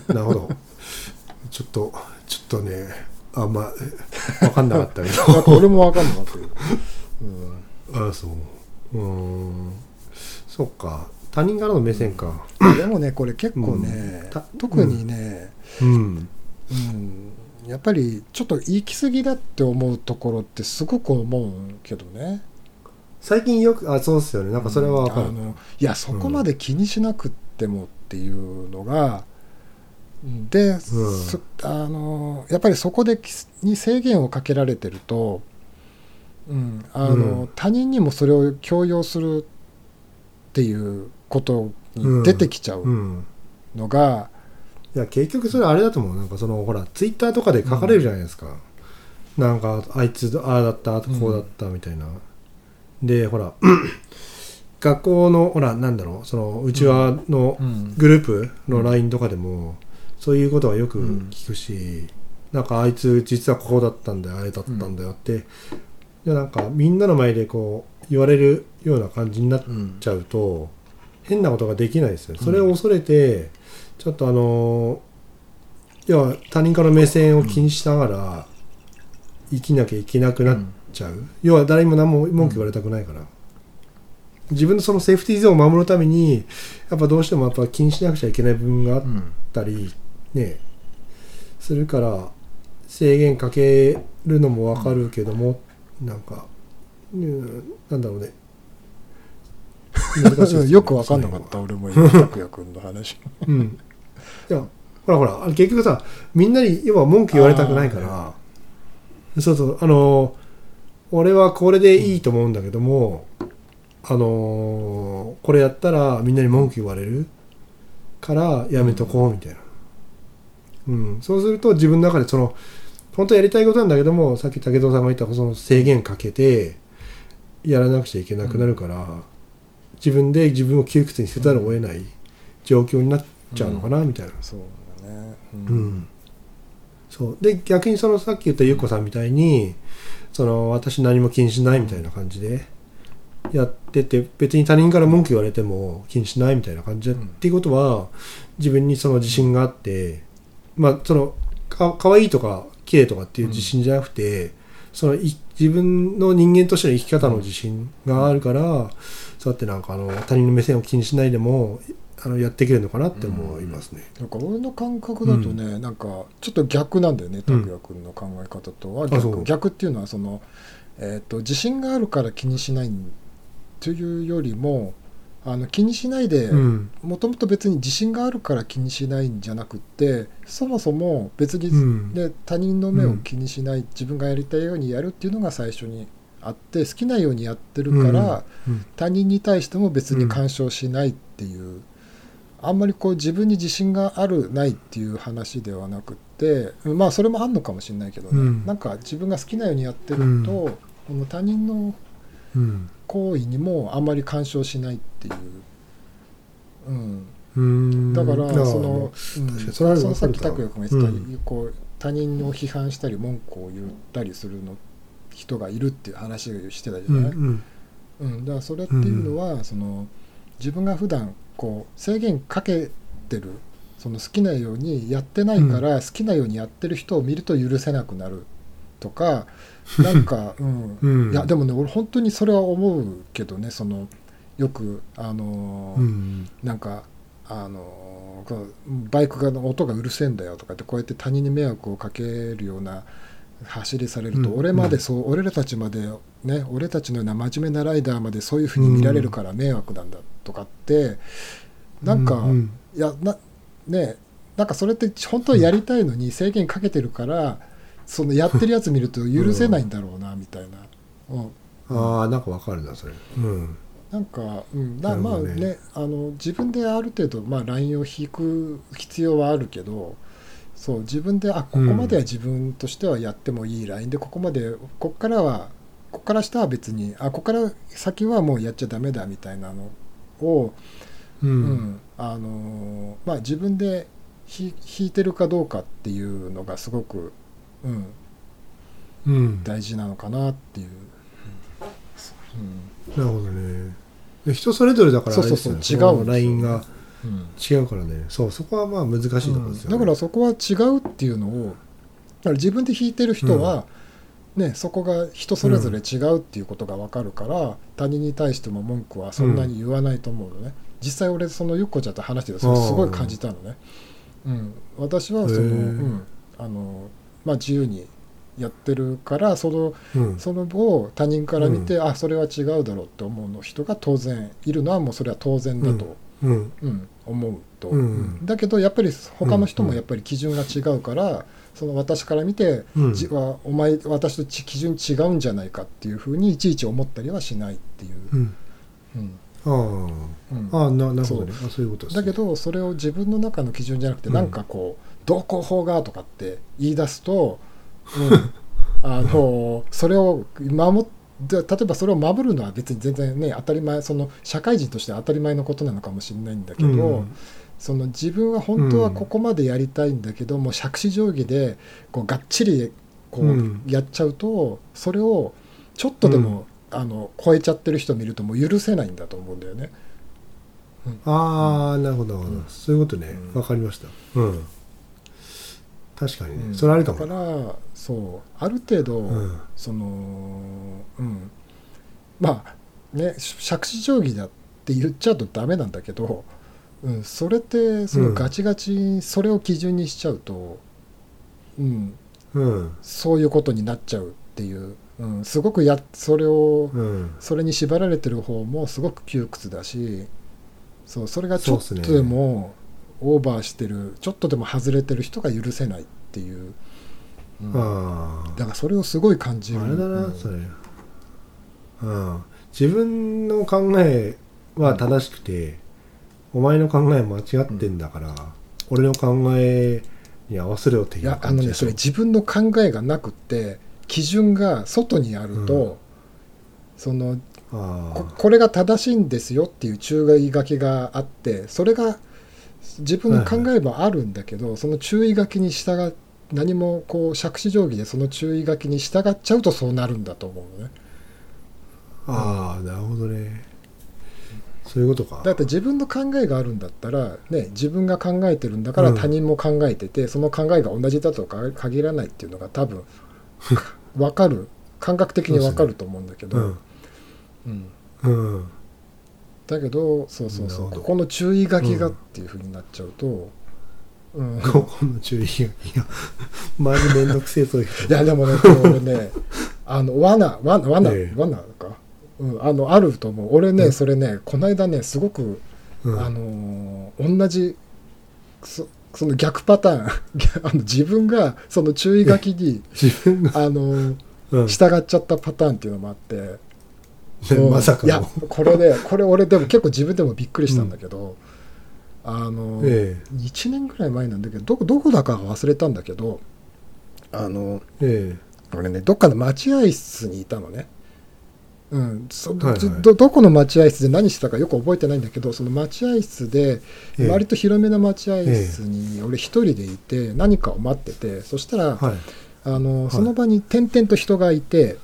なるほど。<laughs> ちょっとちょっとねあんま分かんなかったけど。なんか俺もわかんなかったけど、ああそう。うーん。そっか。他人からの目線か。うん、でもねこれ結構ね、うん。た特にね、うんうん。やっぱりちょっと行き過ぎだって思うところってすごく思うけどね。最近よくあそうっすよね。なんかそれは分かる、あのいやそこまで気にしなくってもっていうのが、で、そあのやっぱりそこできに制限をかけられてると、うん。あのうん。他人にもそれを強要するっていうことに出てきちゃううん。のが、いや結局それあれだと思う。なんかそのほらツイッターとかで書かれるじゃないですか、なんかあいつああだったこうだったみたいな、でほら <clears throat> 学校のほらなんだろう。そのうちわのうん。グループの LINE とかでもそういうことはよく聞くし、なんかあいつ実はこうだったんだよあれだったんだよって、でなんかみんなの前でこう言われるような感じになっうんちゃうと変なことができないですよ。それを恐れて、ちょっとあの要は他人からの目線を気にしながら生きなきゃいけなくなっちゃう、要は誰にも何も文句言われたくないから、自分のそのセーフティーゾーンを守るためにやっぱどうしてもやっぱ気にしなくちゃいけない部分があっうん。たりね。するから制限かけるのもわかるけども、なんか、うんなんだろうね。<laughs> 難しいですね。よく分かんなかった。俺も今 <laughs> 拓也君の話。うん。いや、ほらほら、結局さ、みんなに要は文句言われたくないから、そうそう、あのー俺はこれでいいと思うんだけども、あのーこれやったらみんなに文句言われる。からやめとこうみたいな。うん、そうすると自分の中でその、本当はやりたいことなんだけども、さっき武藤さんが言ったその制限かけて、やらなくちゃいけなくなるから、自分で自分を窮屈にせざるを得ない状況になっちゃうのかな、みたいな。そうだね。うんそうで逆にそのさっき言ったゆっこさんみたいにその私何も気にしないみたいな感じでやってて別に他人から文句言われても気にしないみたいな感じで、うんっていうことは自分にその自信があってまあそのかかわいいとか綺麗とかっていう自信じゃなくて、そのい自分の人間としての生き方の自信があるから、そうやってなんかあの他人の目線を気にしないでもあのやっていけるのかなって思いますね。なんか俺の感覚だとね、なんかちょっと逆なんだよね拓哉君の考え方とは逆,、そう。逆っていうのはその、えー、と自信があるから気にしないというよりもあの気にしないでうん。もともと別に自信があるから気にしないんじゃなくってそもそも別に、うん。ね、他人の目を気にしない、自分がやりたいようにやるっていうのが最初にあって好きなようにやってるから、うん。他人に対しても別に干渉しないっていう、あんまりこう自分に自信があるないっていう話ではなくってまあそれもあんのかもしれないけどね、うん。なんか自分が好きなようにやってると、うん。この他人のうん行為にもあんまり干渉しないっていう、うん、うん。だからその,、そのさっき拓也君が言ってた、うん。こう他人を批判したり文句を言ったりするの人がいるっていう話をしてたじゃない、うん、だからそれっていうのは、その自分が普段こう制限かけてるその好きなようにやってないから、好きなようにやってる人を見ると許せなくなるっとか <laughs> なんか、うん。うん。いやでもね俺本当にそれは思うけどねそのよくあのーうん。なんかあのーバイクが音がうるせえんだよとかってこうやって他人に迷惑をかけるような走りされると、うん。俺までそう、俺らたちまでね俺たちのような真面目なライダーまでそういうふうに見られるから迷惑なんだとかって、なんか、うんいやなねなんかそれって本当はやりたいのに制限かけてるから、そのやってるやつ見ると許せないんだろうなみたいな、うん、ああなんかわかるなそれ。うん。なんか、うん、だまあねあの自分である程度、まあ、ラインを引く必要はあるけどそう自分であここまでは自分としてはやってもいいラインで、ここまでここからはここから下は別にあここから先はもうやっちゃダメだみたいなのを、ううんんあのまあ、自分でひ引いてるかどうかっていうのがすごく、うん、うん。大事なのかなっていう。うんなるほどね。で人それぞれだからそうそうそう違うラインが。うん違うからね。そうそこはまあ難しいところですよね、だからそこは違うっていうのをだから自分で弾いてる人は、ね、そこが人それぞれ違うっていうことが分かるから、他人に対しても文句はそんなに言わないと思うのね、実際俺そのゆっこちゃんと話しててそれすごい感じたのね、うん、私はその、うん。あのまあ、自由にやってるからそのうん。そのを他人から見て、あそれは違うだろうって思うの人が当然いるのはもうそれは当然だと、うん。うん、思うと、うん。だけどやっぱり他の人もやっぱり基準が違うから、その私から見て、うん。じはお前私とち基準違うんじゃないかっていうふうにいちいち思ったりはしないっていう、うん。うん。あうん。あああななるほど。そう。いうことだけどそれを自分の中の基準じゃなくて、うん。なんかこう同行法がとかって言い出すと、うん、<laughs> あのそれを守って例えばそれを守るのは別に全然ね当たり前その社会人として当たり前のことなのかもしれないんだけど、うん。その自分は本当はここまでやりたいんだけど、もう杓子定規でこうがっちりこううんやっちゃうと、それをちょっとでも、あの超えちゃってる人見るともう許せないんだと思うんだよね。ああなるほどそういうことね。うん。わかりました。うん。確かにね、うん。それあるかも。だからそう。ある程度、うん。そのうん。まあね杓子定規だって言っちゃうとダメなんだけど、うん、それってそのガチガチにそれを基準にしちゃうと、うん、うん。そういうことになっちゃうっていう、うん、すごくやそれをうん。それに縛られてる方もすごく窮屈だしそうそれがちょっとでもオーバーしてるちょっとでも外れてる人が許せないっていう、うんああだからそれをすごい感じる。あれだな、うん。それ。うん。自分の考えは正しくて、お前の考え間違ってんだから、俺の考えに合わせろっていやあのねそれ自分の考えがなくって基準が外にあると、うん。そのあここれが正しいんですよっていう注意書きがあってそれが自分の考えはあるんだけど、その注意書きに従っ何もこう杓子定規でその注意書きに従っちゃうとそうなるんだと思うのね。あああなるほどね。そういうことか。だって自分の考えがあるんだったら、ね、自分が考えてるんだからうん。他人も考えてて、その考えが同じだとか限らないっていうのが多分 <laughs> 分かる感覚的に分かると思うんだけど、うん。うん。うん。だけどそうそうそう。ここの注意書きがっていうふうになっちゃうと、うん。ここの注意がいやマジめんどくせえそういう人いやでもねこれ俺ね <laughs> あの罠罠罠、ええ。罠か、うん、あのあると思う。俺ね、うん。それねこの間ねすごく、うん。あのー同じそその逆パターン。<laughs> あの自分がその注意書きに、あの従っちゃったパターンっていうのもあって、うんまさかいやのこれねこれ俺でも結構自分でもびっくりしたんだけど、あのえ1年ぐらい前なんだけどどこどこだか忘れたんだけどあのええ。俺ねどっかの待合室にいたのね。うん、そはいはい。どどこの待合室で何してたかよく覚えてないんだけどその待合室でええ。割と広めな待合室に俺一人でいて何かを待っててそしたら、はい。あのい。その場に点々と人がいて、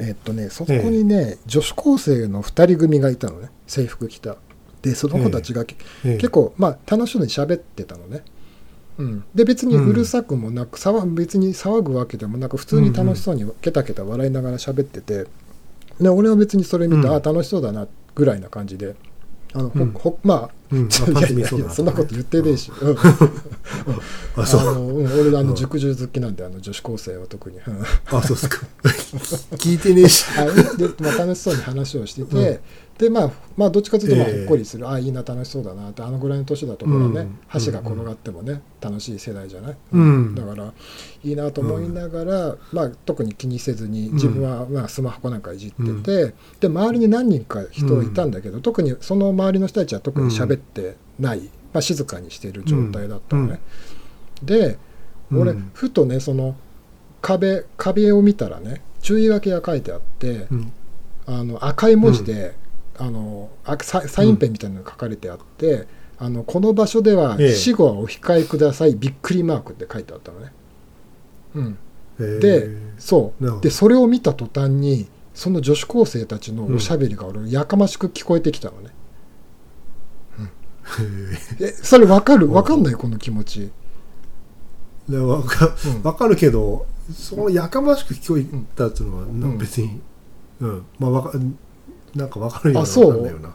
えっとね、そこにね、女子高生の2人組がいたのね制服着たでその子たちが、ええ結構、まあ、楽しそうに喋ってたのね、うん、で別にうるさくもなく、騒別に騒ぐわけでもなく普通に楽しそうにケタケタ笑いながら喋ってて、で俺は別にそれ見て、うん。ああ楽しそうだなぐらいな感じで。あのほ、うん。ほまあうん。いやいやいやそんなこと言ってねえし、うん。<laughs> あのうん、俺あうん。の熟女好きなんであの女子高生は特に。うんあそうっすか。<laughs> 聞いてねえし。<laughs> あで、まあ、楽しそうに話をしてて、でまあ、まあどっちかというとまあええ。ほっこりする、ああいいな楽しそうだなって。あのぐらいの年だとほらね、うん。箸が転がってもね楽しい世代じゃない、うん。だからいいなと思いながら、まあ、特に気にせずに自分はまあスマホなんかいじってて、で周りに何人か人いたんだけど、特にその周りの人たちは特に喋ってない、まあ、静かにしている状態だったのね。で俺、うん。ふとねその壁壁を見たらね注意書きが書いてあって、うん。あの赤い文字で、あのあササインペンみたいなのが書かれてあって、あのこの場所ではええ。死後はお控えください、びっくりマークって書いてあったのね。うん、え。ーでそう。でそれを見た途端にその女子高生たちのおしゃべりが俺やかましく聞こえてきたのね。え。それ分かる？分かんない？この気持ち。でわかうん。わかるけどそのやかましく聞こえたっていうのは、別にうん。まあわかなんかわかるようなあそう？わかんないような。い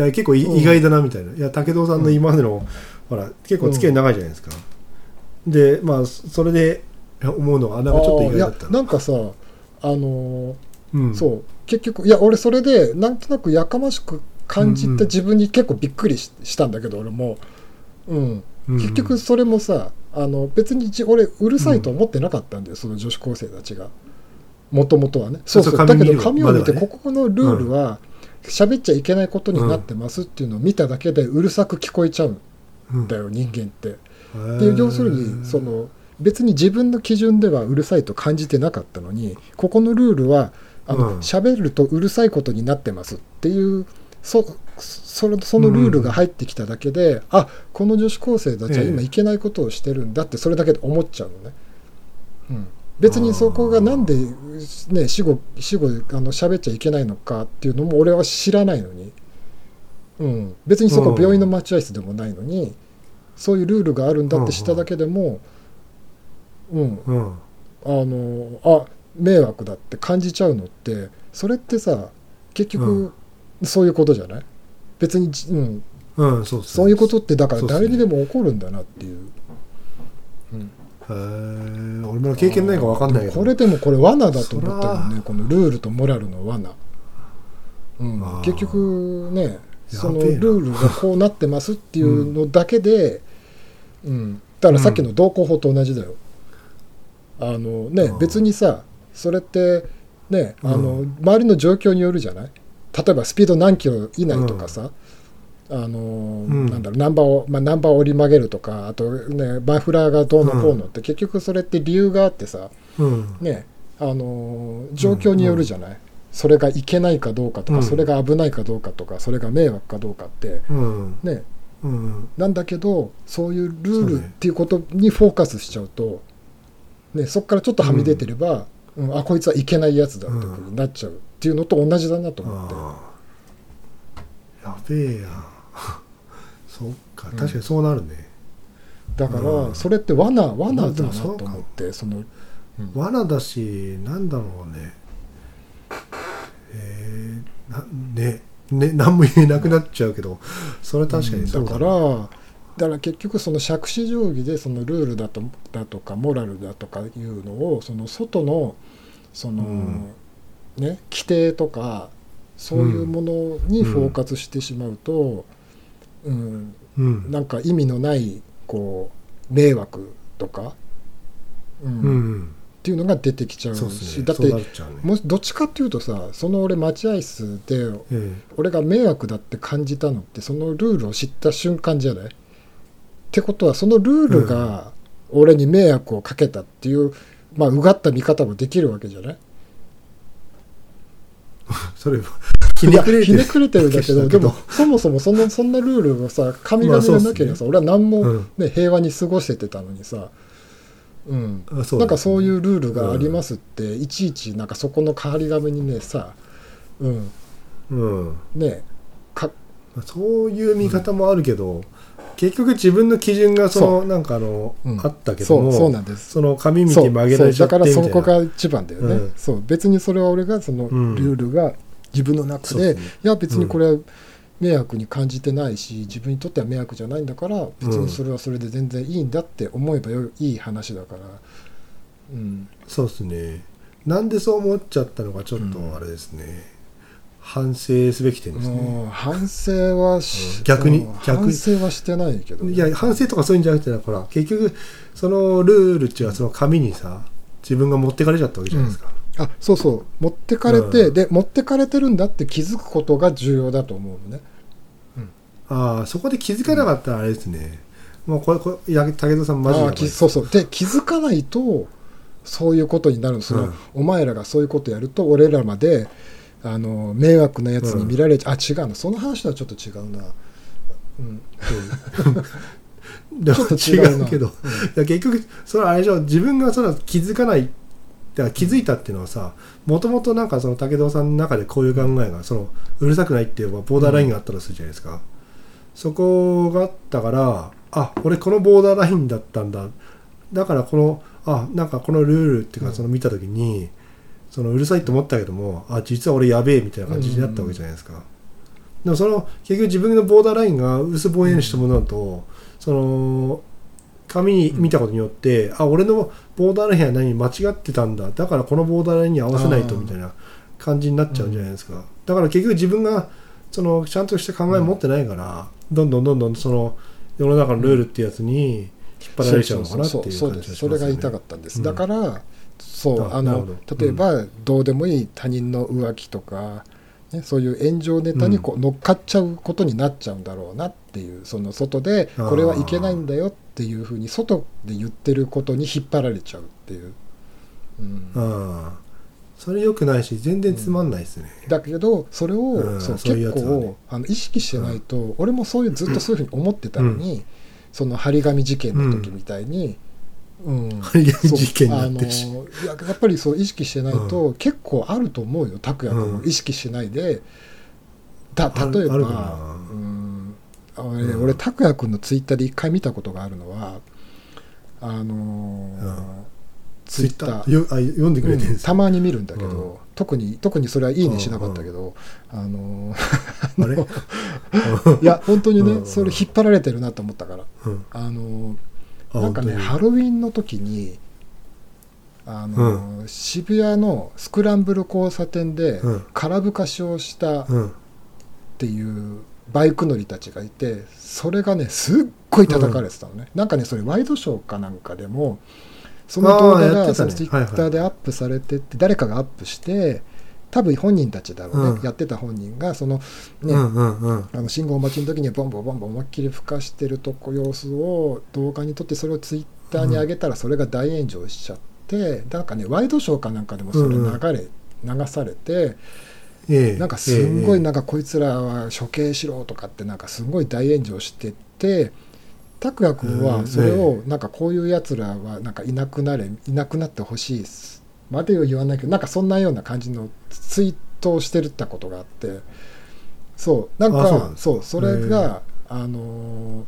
や結構いうん。意外だなみたいな。いや武藤さんの今までの、ほら結構付き合い長いじゃないですか、でまあそれで思うのはなんかちょっと意外だった。なんかさあのーうん。そう。結局いや俺それでなんとなくやかましく感じうんうん。た自分に結構びっくりししたんだけど俺も、うん、うん。結局それもさあの別にじ俺うるさいと思ってなかったんだよ、その女子高生たちがもともとはね。そうそうだけど紙紙を見て、ここのルールは喋っちゃいけないことになってますっていうのを見ただけでうるさく聞こえちゃうんうん。だよ人間って。へでー要するにその別に自分の基準ではうるさいと感じてなかったのにここのルールはあうん。の喋、るとうるさいことになってますっていうそそれそのルールが入ってきただけで、あこの女子高生たちは今ええ。いけないことをしてるんだってそれだけで思っちゃうのね。うん別にそこがなんで、ね、死後死後あの喋っちゃいけないのかっていうのも俺は知らないのに、うん、別にそこ病院の待合室でもないのに、そういうルールがあるんだって知っただけでも、うん、うん。あのあ迷惑だって感じちゃうのってそれってさ結局そういうことじゃない？別にじ、うん、うんそうそういうことってだから誰にでも起こるんだなっていう。うんへー。俺も経験ないか分かんないけどこれでもこれ罠だと思ったよね。このルールとモラルの罠、うん。結局ねそのルールがこうなってますっていうのだけで、うん。だからさっきの道交法と同じだよ、あのねうん別にさそれってねあの、うん。周りの状況によるじゃない？例えばスピード何キロ以内とかさ、あのん。なんだろうナンバーを、まあ、ナンバーを折り曲げるとかあとねマフラーがどうのこうのって、結局それって理由があってさうん。ねあの状況によるじゃない、それがいけないかどうかとか、うん。それが危ないかどうかとかそれが迷惑かどうかってうん。ね。うん。なんだけどそういうルールっていうことにフォーカスしちゃうとね、そこからちょっとはみ出てれば、うん。あこいつはいけないやつだってことになっちゃうっていうのと同じだなと思って。やべえやそっか確かにそうなるね、だかうん。らそれって罠罠まあだなと思ってその、うん。罠だしなんだろうね。えー、なね。ね何も言えなくなっちゃうけどそれは確かにそう。だからだから結局その杓子定規でそのルールだとだとかモラルだとかいうのをその外のその、うん。ね規定とかそういうものにフォーカスしてしまうと、うん。うん。なんか意味のないこう迷惑とか、うん。うん。っていうのが出てきちゃうし、ね。だってね。もしどっちかっていうとさその俺待合室でえ俺が迷惑だって感じたのってそのルールを知った瞬間じゃない？ってことはそのルールが俺に迷惑をかけたっていう、まあうがった見方もできるわけじゃない？え <laughs> それひねくれてるひねくれてるんだけどでも <laughs> そもそもそのそんなルールをさ神々がなければさ、俺は何も、うん。ね平和に過ごせてたのにさ、うん、あそうなんかそういうルールがありますって、いちいちなんかそこの変わり紙にねさ、うん、うん。ねかまあそういう見方もあるけど、結局自分の基準がそのなんかあの、うん。あったけどもそうなんです。その紙見て曲げられちゃってだからそこが一番だよね、うん。そう。別にそれは俺がそのうん。ルールが自分の中で、ね。いや別にこれは迷惑に感じてないし自分にとっては迷惑じゃないんだから別にそれはそれで全然いいんだって思えばよいい話だから。うん。そうですね。なんでそう思っちゃったのかちょっとあれですね、反省すべき点ですね。反省はし、うん。逆に？うん。逆に？反省はしてないけどね、いや反省とかそういうんじゃなくてほら結局そのルールっていうのはその紙にさ自分が持ってかれちゃったわけじゃないですか、あそうそう。持ってかれて、うん。で持ってかれてるんだって気づくことが重要だと思うのね。ああそこで気づかなかったらあれですね、もうこれこれ武田さんマジでそうそう。で気づかないとそういうことになるの。その、うん。お前らがそういうことやると俺らまであの迷惑なやつに見られちゃう、あ違うな。その話とはちょっと違うな、うん、<laughs> ちょっと違うけど、結局それはあれでしょ。自分がそれは気づかないだから気づいたっていうのはさもともとなんかその武田さんの中でこういう考えがそのうるさくないっていうボーダーラインがあったとするじゃないですか、そこがあったからあ俺このボーダーラインだったんだ。だからこのあなんかこのルールっていううん。かその見た時に、そのうるさいと思ったけどもあ実は俺やべえみたいな感じになったわけじゃないですか、でもその結局自分のボーダーラインが薄ぼんやりしたものだと、その紙に見たことによって、あ俺のボーダーラインは何間違ってたんだ。だからこのボーダーラインに合わせないとみたいな感じになっちゃうんじゃないですか、だから結局自分がそのちゃんとした考え持ってないから、どんどんどんどんその世の中のルールってやつに引っ張られちゃうのかなっていう感じがしますそれが言いたかったんです、うん。だからそうあの例えば、どうでもいい他人の浮気とか、ね、そういう炎上ネタにこう乗っかっちゃうことになっちゃうんだろうなっていうその外でこれはいけないんだよっていうふうに外で言ってることに引っ張られちゃうっていう、うん。ああそれ良くないし全然つまんないですね、だけどそれを、うん。そう結やつはね。構あの意識してないと、俺もそういうずっとそういうふうに思ってたのに、その張り紙事件の時みたいに、うん。<laughs> 事件になってるしややっぱりそう意識してないと、結構あると思うよ拓也君も。うん。意識しないで、だある例えばうん。あ俺,、拓也君のツイッターで一回見たことがあるのはあのツイッター。よあ読んでくれてるたまに見るんだけど、うん。特に特にそれはいいねしなかったけど、あのあれ？<laughs> いや本当にね、うん。それ引っ張られてるなと思ったから。うん。あのあなんかねハロウィンの時にあの、渋谷のスクランブル交差点でうん。空ぶかしをしたっうん。ていうバイク乗りたちがいてそれがねすっごい叩かれてたのね、なんかねそれワイドショーかなんかでもその動画がそのツイッターでアップされてって誰かがアップして多分本人たちだろうね、うん。やってた本人がそのね、うんうんうん。あの信号待ちの時にボンボンボンボン思いっきり吹かしてるとこ様子を動画に撮ってそれをツイッターに上げたらそれが大炎上しちゃって、なんかねワイドショーかなんかでもそれ流れ、流されてええ。なんかすんごいええなんかこいつらは処刑しろとかってなんかすごい大炎上してって拓也君はそれをなんかこういうやつらはなんかいなくなれいなくなってほしいまでは言わないけどなんかそんなような感じのツイートをしてるったことがあってそうなんかそうそれがあのー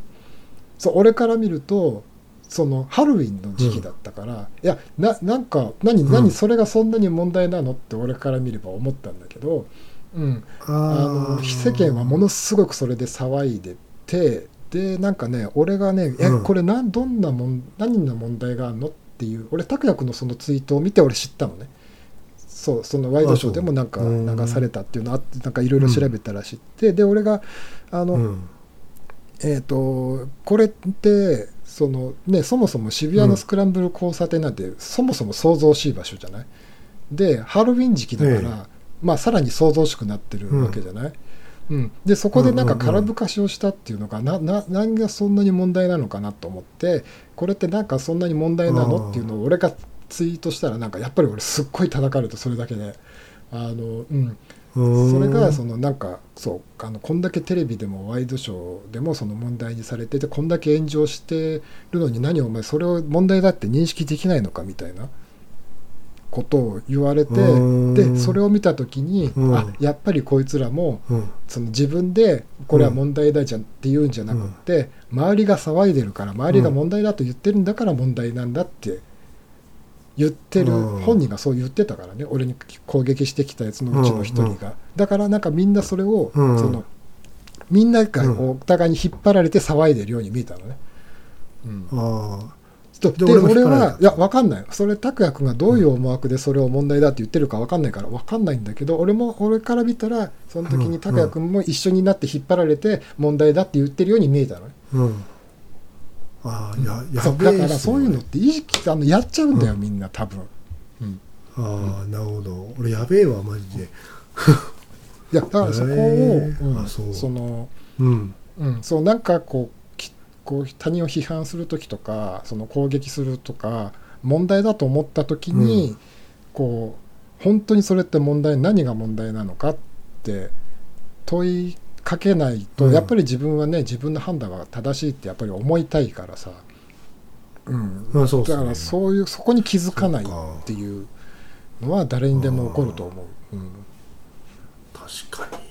そう俺から見るとそのハロウィンの時期だったから、いやななんか何うん。何それがそんなに問題なのって俺から見れば思ったんだけど、うん、あの世間はものすごくそれで騒いでてでなんかね俺がね「えうん。これなんどんなもん何の問題があるの?」っていう俺拓也君のそのツイートを見て俺知ったのね。そうそのワイドショーでもなんか流されたっていうのあってなんかいろいろ調べたら知って、で俺があの、うん。えー、とこれってその、ね、そもそも渋谷のスクランブル交差点なんて、そもそも騒々しい場所じゃない？でハロウィン時期だから、ええ。まあ、さらに騒々しくなってるわけじゃない、うん。でそこでなんかうんうんうん。空ぶかしをしたっていうのがなな何がそんなに問題なのかなと思ってこれってなんかそんなに問題なの？っていうのを俺がツイートしたらなんかやっぱり俺すっごい叩かれてそれだけで。あのうん、うん。それがそのなんかそうあのこんだけテレビでもワイドショーでもその問題にされててこんだけ炎上してるのに何お前それを問題だって認識できないのかみたいなことを言われてうん。でそれを見た時に、うん。あやっぱりこいつらもうん。その自分でこれは問題だじゃんって言うんじゃなくって、周りが騒いでるから周りが問題だと言ってるんだから問題なんだって言ってる、うん。本人がそう言ってたからね。俺に攻撃してきたやつのうちの一人が、だからなんかみんなそれを、うん。そのみんながうん。お互いに引っ張られて騒いでるように見えたのね。うん。あとでで俺はいや分かんない。それ拓也君がどういう思惑でそれを問題だって言ってるか分かんないから分かんないんだけど俺も俺から見たらその時に拓也君も一緒になって引っ張られて問題だって言ってるように見えたのね、あうん。ああややそうだからそういうのって意識あのやっちゃうんだよ、みんな多分、うん、ああなるほど。俺やべえわマジで。いやだからそこを、へー。うん。あそのうん。うん、そうなんかこうきこう他人を批判する時とかその攻撃するとか問題だと思った時に、うん。こう本当にそれって問題何が問題なのかって問いかけないと、うん。やっぱり自分はね自分の判断は正しいってやっぱり思いたいからさ、うん、まあそうね。だからそういうそこに気づかないそっていうのは誰にでも起こると思う。うん。確かに。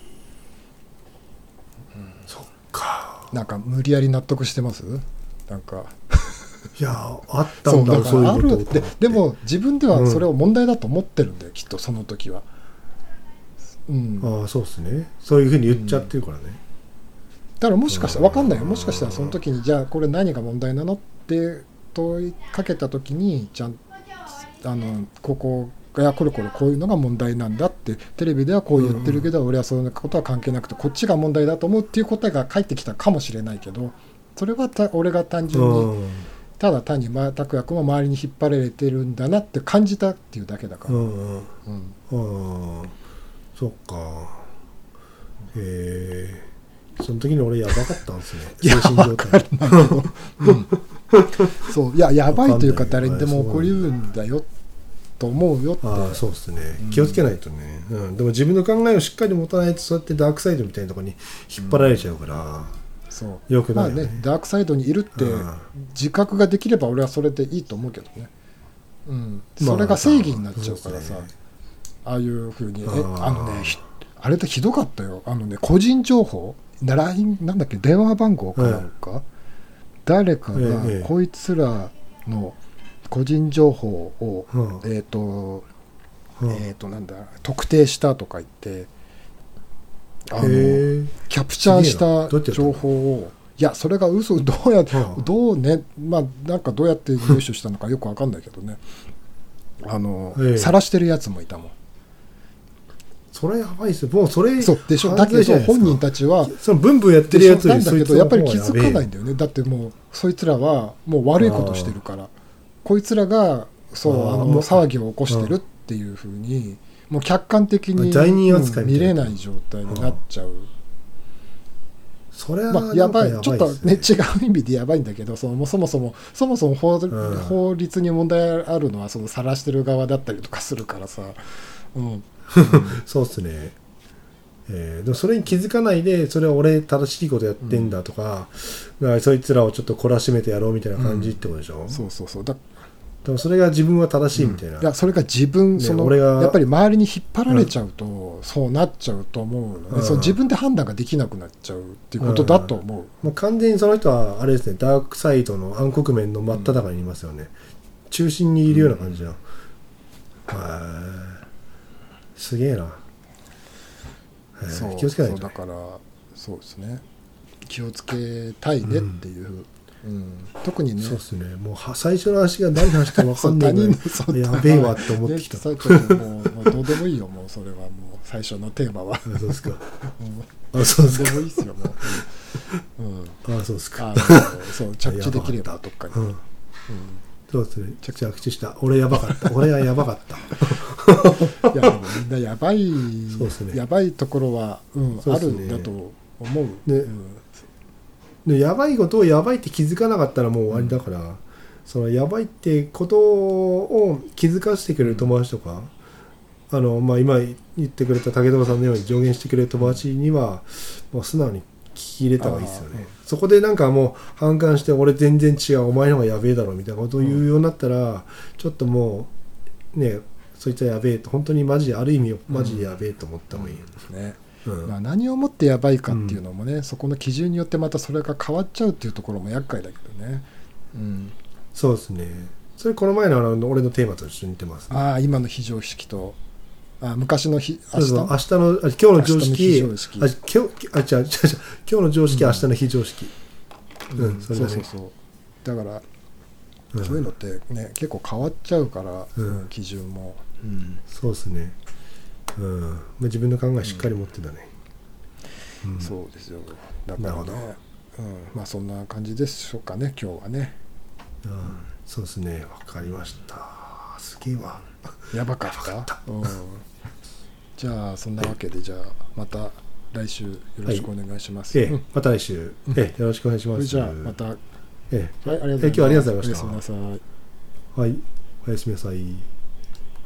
そっかなんか無理やり納得してます？なんか。いやあったそうんだだそうからあるでいうことと思って。でも自分ではそれを問題だと思ってるんだよ、きっとその時は。うん、だああそうですね。そういうふうに言っちゃってるからね、からもしかしたら分かんないよ。もしかしたらその時にじゃあこれ何が問題なのって問いかけた時にじゃああのここがこれこれこういうのが問題なんだってテレビではこう言ってるけど、俺はそんなことは関係なくてこっちが問題だと思うっていう答えが返ってきたかもしれないけどそれはた俺が単純に、うん。ただ単にま拓也君も周りに引っ張られてるんだなって感じたっていうだけだから、うん。うん。うん。ああそっか。へえその時に俺やばかったんですね。<laughs> いや精神状態うん。そう。いややばいというか誰にでも起こりうるんだよと思うよって。ああそうですね。うん気をつけないとね、うん、でも自分の考えをしっかり持たないとそうやってダークサイドみたいなところに引っ張られちゃうから、そう。よくないよね,、まあねダークサイドにいるってうん。自覚ができれば俺はそれでいいと思うけどね、うん、まあそれが正義になっちゃうからさ、そうですね。ああいうふうにえあのねひあれってひどかったよ。あのね個人情報 LINE なんだっけ電話番号かなんか、誰かがええ。こいつらの個人情報を、うん。えっ、と、うん。えっ、となんだ特定したとか言ってあのキャプチャーした情報をいやそれが嘘どうやって、うん。どうねまあなんかどうやって入手したのかよくわかんないけどね。あのええ晒してるやつもいたもん。それやばいっすよ。もうそれそうでしょ？だ犯けど本人たちはそのブンブンやってるやつよ。なんだけどやっぱり気づかないんだよね。だってもうそいつらはもう悪いことしてるからこいつらがそうあのもう騒ぎを起こしてるっていうふうにもう客観的に罪人扱い見れない状態になっちゃう。それはまあ、やばい。ちょっとね違う意味でやばいんだけどそのもうそもそもそもそも法,、ん。法律に問題あるのはその晒してる側だったりとかするからさ、うん、<laughs> そうっすね。えーでもそれに気づかないでそれは俺正しいことやってんだとか、そいつらをちょっと懲らしめてやろうみたいな感じってことでしょ、そうそうそう。だでもそれが自分は正しいみたいな、いやそれが自分、ねその俺がやっぱり周りに引っ張られちゃうと、そうなっちゃうと思うのね、うん。そう自分で判断ができなくなっちゃうっていうことだと思う、もう完全にその人はあれですねダークサイドの暗黒面の真っ只中にいますよね、中心にいるような感じじゃん、すげえな、気をつけないとね。そうだからそうですね。気をつけたいねっていう、うん。特にね。そうですね。もうは最初の足が何の話か分かんないのそうやべえわって思ってきた、もうもうどうでもいいよもうそれはもう最初のテーマは、あそうですか。うん。あそうですか。どうでもいいっすよもう、うん、あそうですか。そう着地できればどっかに、うん。うん。そうですね。着地。した。俺やばかった。俺はやばかった。いやでもみんなやばい、そうっすね。やばいところは、うんね。るんだと思う。ねうんでやばいことをやばいって気づかなかったらもう終わりだから、そのやばいってことを気づかせてくれる友達とか、あのまあ、今言ってくれた武田さんのように助言してくれる友達にはもう素直に聞き入れた方がいいですよね、そこでなんかもう反感して俺全然違うお前の方がやべえだろみたいなことを言うようになったら、ちょっともうねそいつはやべえと本当にマジである意味マジでやべえと思った方がいい、ねうん。まあ、何をもってやばいかっていうのもね、そこの基準によってまたそれが変わっちゃうっていうところも厄介だけどね、うん、そうですね。それこの前のあの俺のテーマと一緒に似てます、ね、ああ今の非常識と。あ昔の日明日そう明日？のあ今日の常識。明日の非常識。あ今日あ違う違う <laughs> 今日の常識、明日の非常識、うん。それうそうそう。だから、うん。そういうのってね結構変わっちゃうから、うんうん。基準も、うん。そうですねうん。まあ自分の考えしっかり持ってたね、うん。そうですよ。だからなるね、うん、まあそんな感じでしょうかね今日はね。うん。そうですね。わかりました。すげえわ。やばかった？うん、じゃあそんなわけでじゃあまた来週よろしくお願いします、ええうん。また来週、ええよろしくお願いします。じゃあまた。はいえありがとうございます。え今日はありがとうございました。はい。おやすみなさい